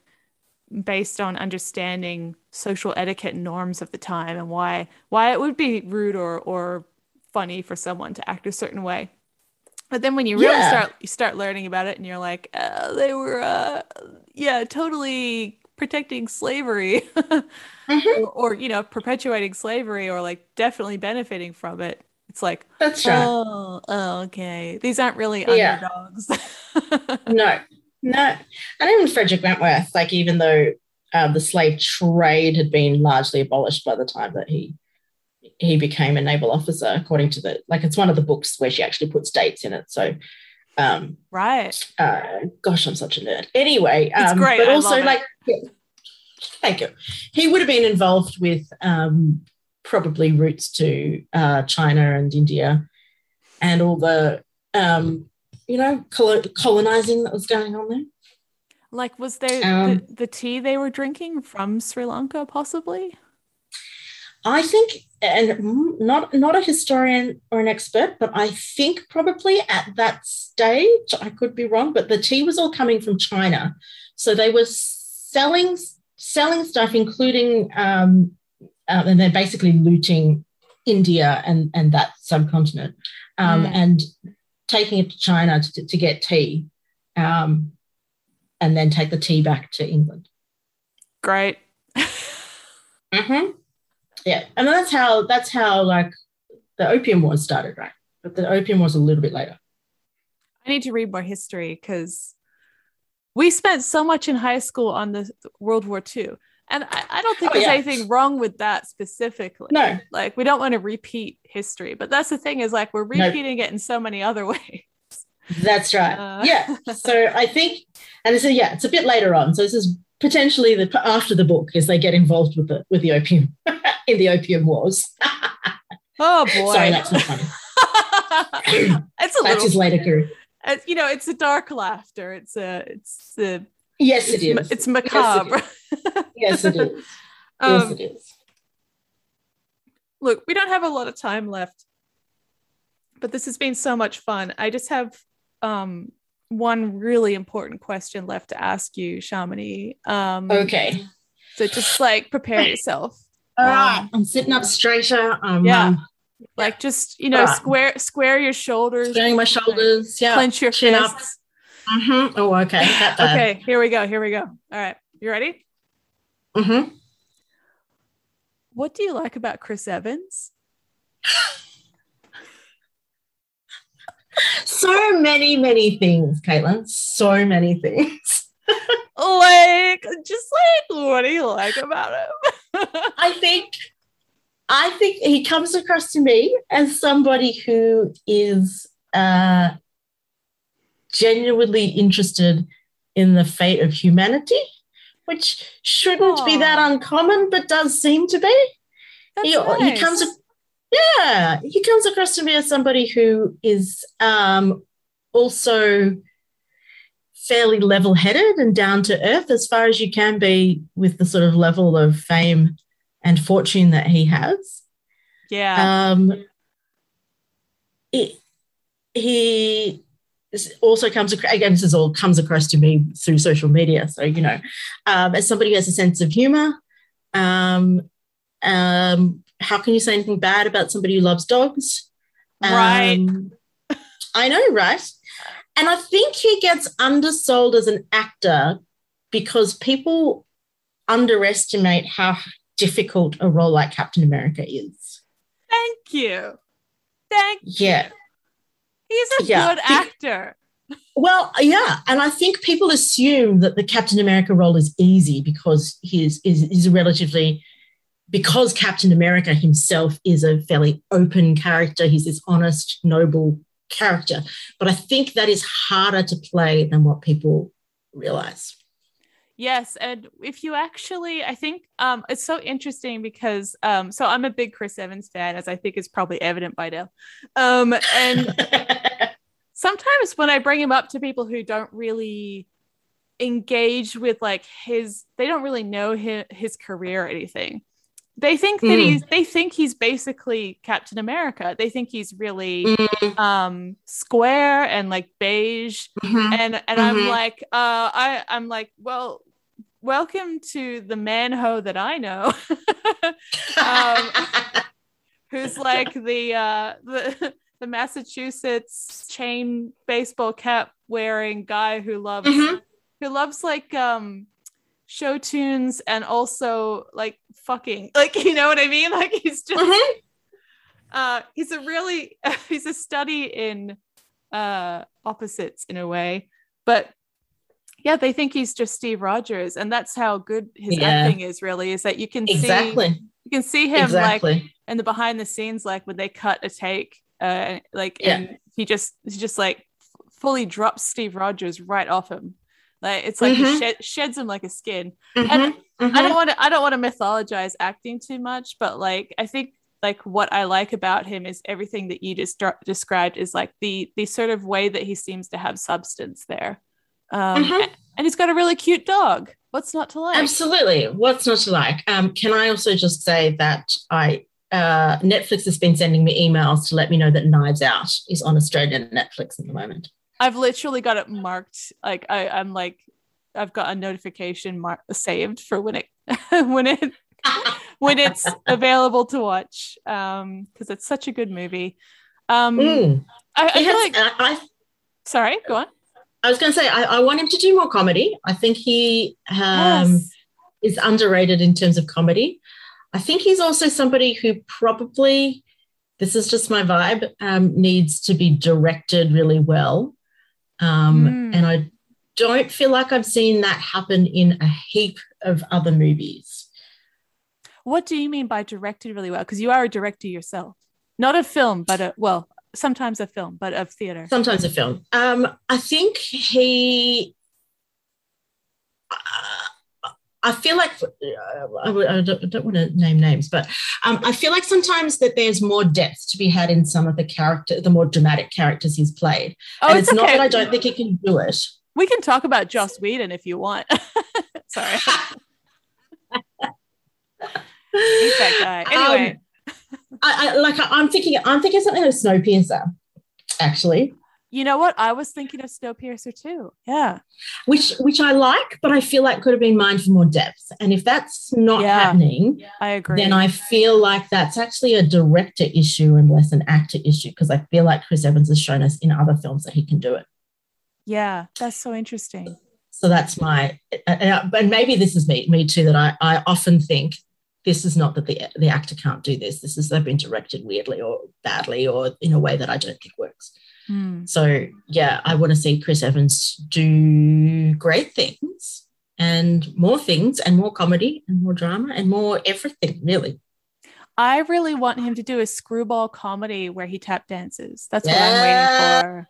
based on understanding social etiquette norms of the time and why why it would be rude or or funny for someone to act a certain way. But then when you really Yeah. start you start learning about it and you're like, uh, they were uh, yeah, totally protecting slavery Mhm. or, or you know, perpetuating slavery or like definitely benefiting from it. It's like, That's right. oh, oh, okay. These aren't really Yeah. underdogs. No, no. And even Frederick Wentworth, like even though um, the slave trade had been largely abolished by the time that he he became a naval officer, according to the like it's one of the books where she actually puts dates in it. So um right. uh gosh, I'm such a nerd. Anyway, It's um, great. but I also like yeah. thank you. He would have been involved with um probably routes to uh China and India and all the um you know colo- colonizing that was going on there. Like, was there Um, the, the tea they were drinking from Sri Lanka, possibly? I think, and not not a historian or an expert, but I think probably at that stage, I could be wrong, but the tea was all coming from China, so they were selling selling stuff, including, um, uh, and they're basically looting India and and that subcontinent, um, mm. and taking it to China to, to get tea, um, and then take the tea back to England. Great. mm-hmm. Yeah, and that's how that's how like the opium wars started, right? But the opium was a little bit later. I need to read more history because we spent so much in high school on the World War II. And I, I don't think oh, there's yeah. anything wrong with that specifically. No. Like we don't want to repeat history, but that's the thing is like we're repeating no. it in so many other ways. That's right. Uh, yeah. So I think, and so yeah, it's a bit later on. So this is potentially the after the book as they get involved with the with the opium in the opium wars. oh boy! Sorry, that's not funny. it's a that's little, his later career. you know, it's a dark laughter. It's a it's a yes, it it's, is. It's macabre. Yes, it is. Um, yes, it is. Look, we don't have a lot of time left, but this has been so much fun. I just have um one really important question left to ask you, Shamini. Um, okay. So just like prepare yourself. All um, right. I'm sitting up straighter. Um, yeah. Um, like just you know, right. square square your shoulders. Squaring my shoulders. Yeah. Clench your Chin fists. Up. Mm-hmm. Oh, okay. okay. Here we go. Here we go. All right. You ready? Mm-hmm. What do you like about Chris Evans? so many, many things, Caitlin. So many things. like, just like, what do you like about him? I think, I think he comes across to me as somebody who is uh, genuinely interested in the fate of humanity, which shouldn't Aww. be that uncommon, but does seem to be. He, nice. he comes yeah, he comes across to me as somebody who is um, also fairly level headed and down to earth as far as you can be with the sort of level of fame and fortune that he has. Yeah. Um, it, he also comes across, again, this is all comes across to me through social media. So, you know, um, as somebody who has a sense of humor, um, um, how can you say anything bad about somebody who loves dogs? Right. Um, I know, right? And I think he gets undersold as an actor because people underestimate how difficult a role like Captain America is. Thank you. Thank yeah. you. He's a yeah. good actor. Well, yeah, and I think people assume that the Captain America role is easy because he's is, is relatively because Captain America himself is a fairly open character, he's this honest, noble character. But I think that is harder to play than what people realize. Yes, and if you actually, I think um, it's so interesting because um, so I'm a big Chris Evans fan, as I think is probably evident by now. Um, and sometimes when I bring him up to people who don't really engage with like his, they don't really know his, his career or anything they think that mm. he's they think he's basically Captain America. They think he's really mm. um square and like beige. Mm-hmm. And and mm-hmm. I'm like, uh I I'm like, well, welcome to the manho that I know. um, who's like the uh the the Massachusetts chain baseball cap wearing guy who loves mm-hmm. who loves like um show tunes and also like fucking like you know what i mean like he's just mm-hmm. uh he's a really he's a study in uh opposites in a way but yeah they think he's just steve rogers and that's how good his yeah. acting is really is that you can exactly see you can see him exactly. like in the behind the scenes like when they cut a take uh like yeah. and he just he just like fully drops steve rogers right off him like it's like mm-hmm. shed, sheds him like a skin. Mm-hmm. And mm-hmm. I don't want to I don't want to mythologize acting too much, but like I think like what I like about him is everything that you just described is like the the sort of way that he seems to have substance there. Um, mm-hmm. And he's got a really cute dog. What's not to like? Absolutely. What's not to like? Um, can I also just say that I uh, Netflix has been sending me emails to let me know that Knives Out is on Australian Netflix at the moment. I've literally got it marked. Like I, I'm like, I've got a notification mark saved for when it when it when it's available to watch. Um, because it's such a good movie. Um, Mm. I, I feel has- like. I, I Sorry, go on. I was going to say I, I want him to do more comedy. I think he um, yes. is underrated in terms of comedy. I think he's also somebody who probably, this is just my vibe, um, needs to be directed really well. Um, Mm. And I don't feel like I've seen that happen in a heap of other movies. What do you mean by directed really well? Because you are a director yourself, not a film, but a well, sometimes a film, but of theater. Sometimes a film. Um, I think he. uh, I feel like uh, I, I don't, don't want to name names, but um, I feel like sometimes that there's more depth to be had in some of the character, the more dramatic characters he's played. oh, and it's, it's, not that I don't think he can do it. We can talk about Joss Whedon if you want. Sorry, that guy. Anyway, I, I like. I, I'm thinking. I'm thinking something of Snowpiercer, actually, you know what? I was thinking of Snowpiercer too. Yeah. which which I like, but I feel like could have been mined for more depth. And if that's not Yeah. happening, I agree. then I feel like that's actually a director issue and less an actor issue because I feel like Chris Evans has shown us in other films that he can do it. yeah, that's so interesting. So that's my, and, and maybe this is me, me too, that I, I often think this is not that the, the actor can't do this. This is they've been directed weirdly or badly or in a way that I don't think works. Hmm. So yeah, I want to see Chris Evans do great things and more things and more comedy and more drama and more everything, really. I really want him to do a screwball comedy where he tap dances. That's what I'm waiting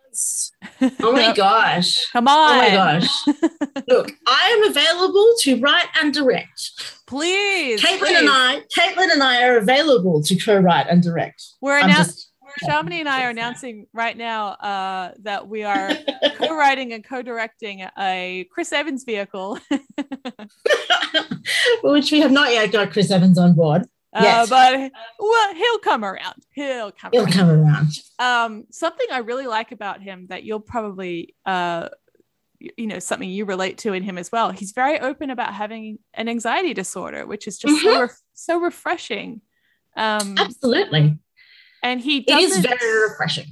for. Oh my gosh. Come on. Oh my gosh. Look, I am available to write and direct. Please. Caitlin please. and I, Caitlin and I are available to co-write and direct. We're I'm announcing. Shamini and I are announcing right now uh, that we are co-writing and co-directing a Chris Evans vehicle. which we have not yet got Chris Evans on board. Uh, Yes. but well, he'll come around. He'll come. He'll around. come around. Um, something I really like about him that you'll probably, uh, you know, something you relate to in him as well. He's very open about having an anxiety disorder, which is just Mm-hmm. so ref- so refreshing. Um, Absolutely. And he It doesn't. very refreshing.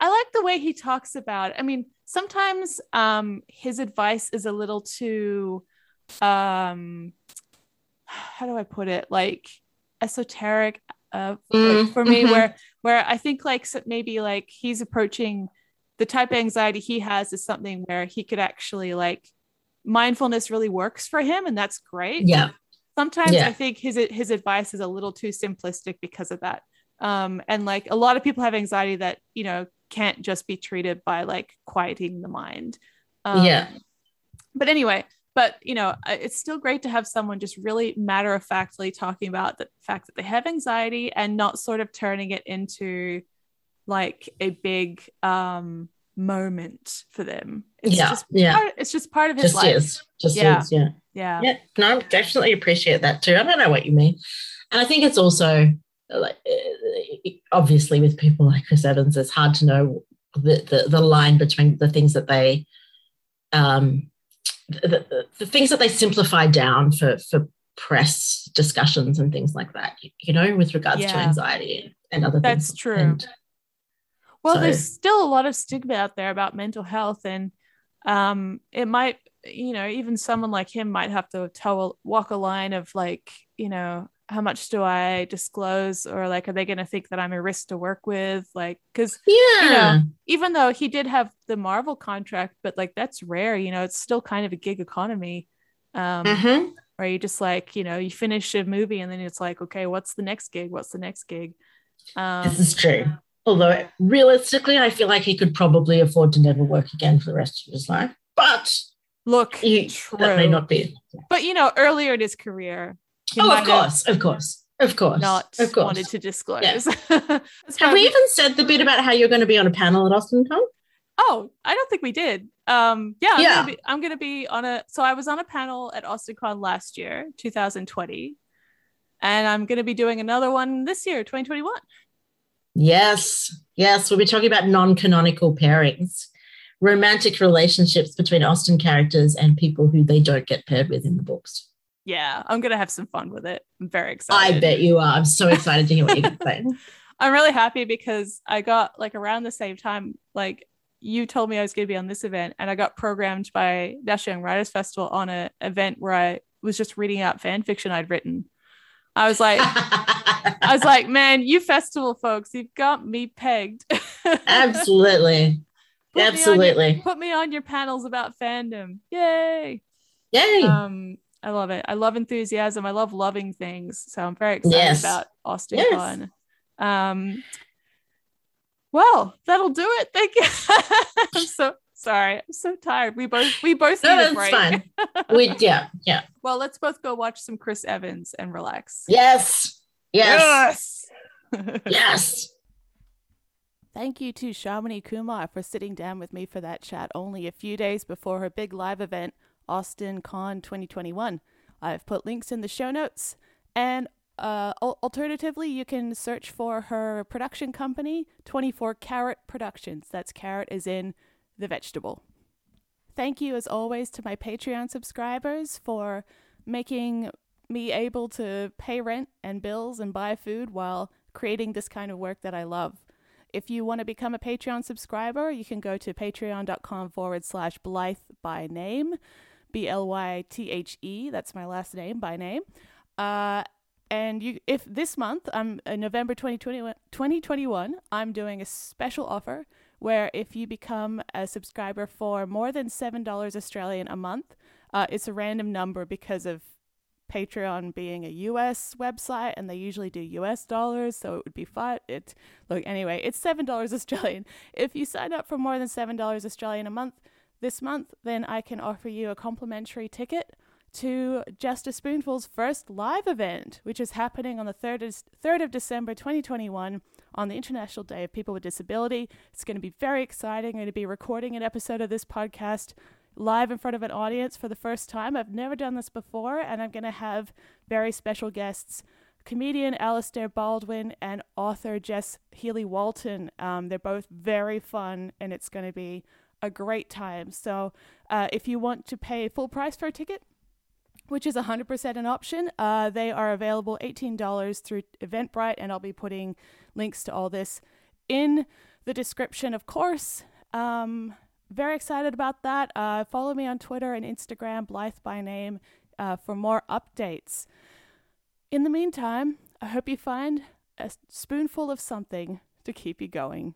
I like the way he talks about. I mean, sometimes um, his advice is a little too, um, how do I put it? Like esoteric uh, for- Mm, for me, mhm. where where I think like so- maybe like he's approaching the type of anxiety he has is something where he could actually like mindfulness really works for him, and that's great Yeah. sometimes Yeah. i think his his advice is a little too simplistic because of that um and like a lot of people have anxiety that you know can't just be treated by like quieting the mind um, Yeah. but anyway but you know it's still great to have someone just really matter of factly talking about the fact that they have anxiety and not sort of turning it into like a big um moment for them it's Yeah, just yeah. part, it's just part of his Just life is. Just Yeah. is. Yeah. yeah Yeah. No, I definitely appreciate that too. I don't know what you mean. And I think it's also like uh, obviously with people like Chris Evans, it's hard to know the, the, the line between the things that they um the, the, the things that they simplify down for for press discussions and things like that, you know, with regards to anxiety and other That's things. true. And Well, So- there's still a lot of stigma out there about mental health, and um, it might, you know, even someone like him might have to toe, walk a line of like, you know, how much do I disclose, or like, are they going to think that I'm a risk to work with? Like, because yeah. even though he did have the Marvel contract, but like that's rare, you know, it's still kind of a gig economy. Um, Mhm. where you just like, you know, you finish a movie and then it's like, okay, what's the next gig? What's the next gig? Um, This is true. Although realistically, I feel like he could probably afford to never work again for the rest of his life. But look, you, that may not be. but you know, earlier in his career, Oh, of course, of course, of course, not of course. wanted to disclose. Yeah. Have probably- we even said the bit about how you're going to be on a panel at Austin Con? Oh, I don't think we did. Um, yeah, I'm Yeah. Gonna be, I'm gonna be on a. So I was on a panel at AustenCon last year, 2020, and I'm gonna be doing another one this year, 2021. Yes, yes. We'll be talking about non canonical pairings, romantic relationships between Austin characters and people who they don't get paired with in the books. Yeah, I'm gonna have some fun with it. I'm very excited. I bet you are. I'm so excited to hear what you're going say. I'm really happy because I got like around the same time, like you told me I was going to be on this event, and I got programmed by National Young Writers Festival on an event where I was just reading out fan fiction I'd written. I was like, I was like, man, you festival folks, you've got me pegged. Absolutely. Put me your- Absolutely. Put me on your panels about fandom. Yay. Yay. Um, I love it. I love enthusiasm. I love loving things. So I'm very excited Yes. about Austen Yes. Con. Um, well, that'll do it. Thank you. I'm so sorry. I'm so tired. We both we both no, need a that's break. fine. We, yeah, yeah. Well, let's both go watch some Chris Evans and relax. Yes. Yes. Yes. Yes. Thank you to Shamini Kumar for sitting down with me for that chat only a few days before her big live event, AustenCon 2021. I've put links in the show notes. And uh, al- alternatively, you can search for her production company, 24 Carrot Productions. That's carrot is in the vegetable. Thank you, as always, to my Patreon subscribers for making me able to pay rent and bills and buy food while creating this kind of work that I love. If you want to become a Patreon subscriber, you can go to patreon.com forward slash Blythe by name, B L Y T H E. That's my last name by name. Uh, and you, if this month, I'm in November 2021, 2021, I'm doing a special offer where if you become a subscriber for more than $7 Australian a month, uh, it's a random number because of Patreon being a US website and they usually do US dollars, so it would be five. It look anyway, it's seven dollars Australian. If you sign up for more than seven dollars Australian a month this month, then I can offer you a complimentary ticket to Just a Spoonful's first live event, which is happening on the 3rd of, 3rd of December 2021 on the International Day of People with Disability. It's going to be very exciting. I'm going to be recording an episode of this podcast live in front of an audience for the first time. I've never done this before, and I'm going to have very special guests comedian Alistair Baldwin and author Jess Healy Walton. Um, they're both very fun, and it's going to be a great time. So, uh, if you want to pay full price for a ticket, which is 100% an option. Uh, they are available $18 through Eventbrite, and I'll be putting links to all this in the description, of course. Um, very excited about that. Uh, follow me on Twitter and Instagram, Blythe by name, uh, for more updates. In the meantime, I hope you find a spoonful of something to keep you going.